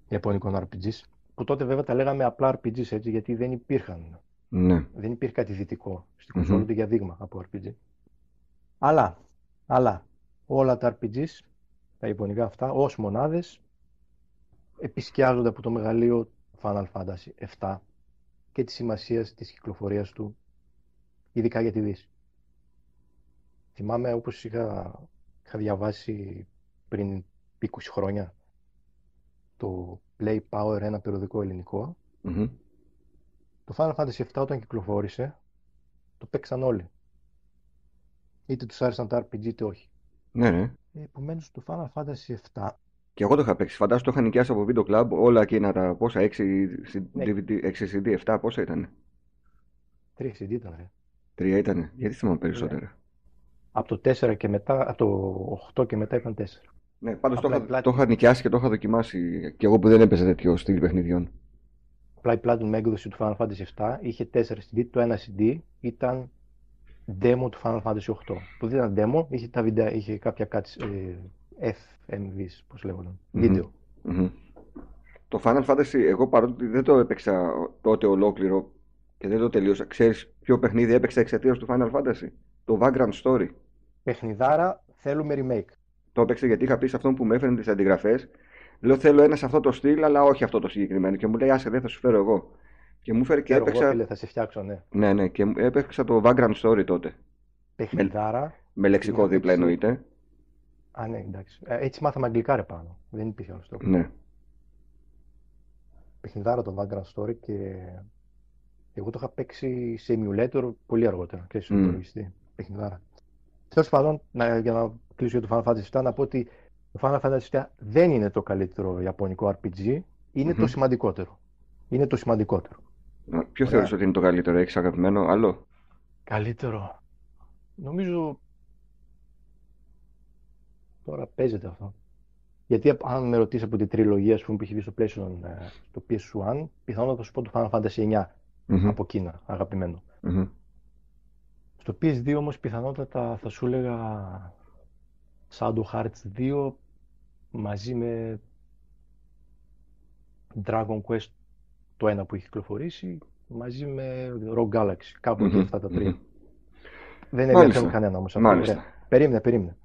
ιαπωνικών RPGs. Που τότε βέβαια τα λέγαμε απλά RPGs έτσι, γιατί δεν υπήρχαν. Ναι. Δεν υπήρχε κάτι δυτικό στην Μμμ. κονσόλα ούτε για δείγμα από RPG. Αλλά, αλλά όλα τα RPGs, τα ιαπωνικά αυτά, ως μονάδες, επισκιάζονται από το μεγαλείο Final Fantasy 7 και τη σημασία της κυκλοφορίας του, ειδικά για τη Δύση. Θυμάμαι όπως είχα, είχα διαβάσει πριν 20 χρόνια το Play Power, ένα περιοδικό ελληνικό, Μμμ. το Final Fantasy 7 όταν κυκλοφόρησε, το παίξαν όλοι. Είτε τους άρεσαν τα RPG είτε όχι. Ναι, ναι. Επομένως το Final Fantasy 7, Και εγώ το είχα παίξει. Φαντάζομαι το είχα νοικιάσει από Video Club όλα εκείνα τα πόσα, 6 Ναι. DVD, 6 CD, 7 πόσα ήταν; 3 CD ήταν ρε. Τρία ήταν. Γιατί θυμάμαι περισσότερα; Από το 4 και μετά, από το 8 και μετά ήταν 4. Ναι, πάντως το Απλά είχα, πλάτη. το είχα νοικιάσει και το είχα δοκιμάσει. Και εγώ που δεν έπαιζα τέτοιο στυλ παιχνιδιών. Απλά η Platinum έκδοση του Final Fantasy 7 είχε 4 CD. Το ένα CD ήταν demo του Final Fantasy 8. Που δεν ήταν demo, είχε, τα βιντεά, είχε κάποια cuts, ε, FMVs, πώς λέγονταν. Μμμ. Βίντεο. Μμμ. Το Final Fantasy, εγώ παρότι δεν το έπαιξα τότε ολόκληρο και δεν το τελείωσα, ξέρεις ποιο παιχνίδι έπαιξα εξαιτίας του Final Fantasy; Το Vagrant Story. Παιχνιδάρα, θέλουμε remake. Το έπαιξε γιατί είχα πει σε αυτόν που με έφερε τις αντιγραφές. Λέω θέλω ένα σε αυτό το στυλ, αλλά όχι αυτό το συγκεκριμένο. Και μου λέει άσε δεν θα σου φέρω εγώ. Και μου έφερε και Ξέρω εγώ, έπαιξα. φίλε, θα σε φτιάξω, ναι. Ναι, ναι, και μου- έπαιξα το Vagrant Story τότε. Παιχνιδάρα. Με λεξικό Είχα δίπλα παίξει- εννοείται. Α, ναι, εντάξει. Ε, έτσι μάθαμε αγγλικά ρε πάνω. Δεν υπήρχε άλλο τρόπο. Ναι. Παιχνιδάρα το Vagrant Story και εγώ το είχα παίξει σε emulator πολύ αργότερα και στον Μμ. υπολογιστή. Παιχνιδάρα. Τέλος πάντων, να, για να κλείσω για το Final Fantasy VII, να πω ότι Το Final Fantasy VII δεν είναι το καλύτερο ιαπωνικό RPG, ειναι το σημαντικότερο. Είναι το σημαντικότερο. Ποιο θεωρείς ότι είναι το καλύτερο, έχεις αγαπημένο άλλο; Καλύτερο. Νομίζω. Τώρα παίζεται αυτό. Γιατί αν με ρωτήσεις από την τριλογία ας πούμε, που έχει βγει στο PlayStation, ε, στο PS1, πιθανότατα θα σου πω το Final Fantasy 9 Μμμ. από Κίνα, αγαπημένο. Μμμ. Στο PS2 όμως πιθανότατα θα σου έλεγα Shadow Hearts 2 μαζί με Dragon Quest το ένα που έχει κυκλοφορήσει μαζί με Rogue Galaxy, κάπου εκεί Μμμ, αυτά τα τρία. μμμ. Δεν Μάλιστα. ενδιαφέρουν κανένα όμως αυτό. Μάλιστα. Ωραία. Περίμενε, περίμενε.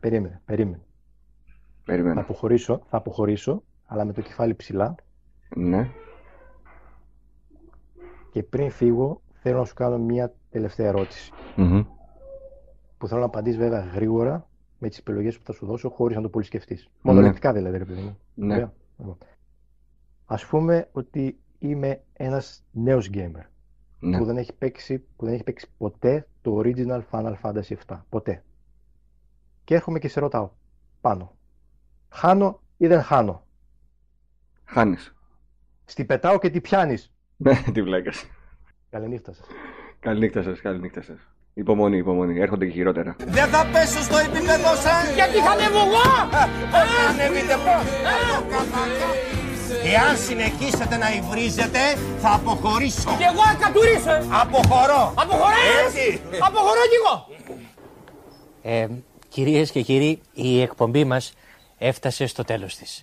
Περίμενε, περίμενε. Θα Περίμενα. αποχωρήσω, θα αποχωρήσω, αλλά με το κεφάλι ψηλά Ναι. και πριν φύγω θέλω να σου κάνω μια τελευταία ερώτηση Μμμ. που θέλω να απαντήσεις βέβαια γρήγορα με τις επιλογές που θα σου δώσω χωρίς να το πολύ σκεφτείς. Μονολεκτικά δηλαδή ρε παιδί μου. Ναι. Ωραία. Λοιπόν. Ας πούμε ότι είμαι ένας νέος gamer Ναι. που, δεν έχει παίξει, που δεν έχει παίξει ποτέ το original Final Fantasy VII. Ποτέ. Και έρχομαι και σε ρωτάω πάνω. Χάνω ή δεν χάνω. Χάνεις. Στη πετάω και τη πιάνεις. Ναι, τι βλάκας. Καληνύχτα σας. Καληνύχτα σας, καληνύχτα σας. Υπομονή, υπομονή. Έρχονται και χειρότερα. Δεν θα πέσω στο επίπεδο σας Γιατί θα ανέβω εγώ! Πώς θα ανέβετε πώς Εάν συνεχίσετε να υβρίζετε θα αποχωρήσω Και εγώ θα κατουρίσω, ε! Αποχωρώ Αποχωρώ! Έτσι Αποχωρώ κι εγώ! Ε, κυρίες και κύριοι, η εκπομπή μας έφτασε στο τέλος της.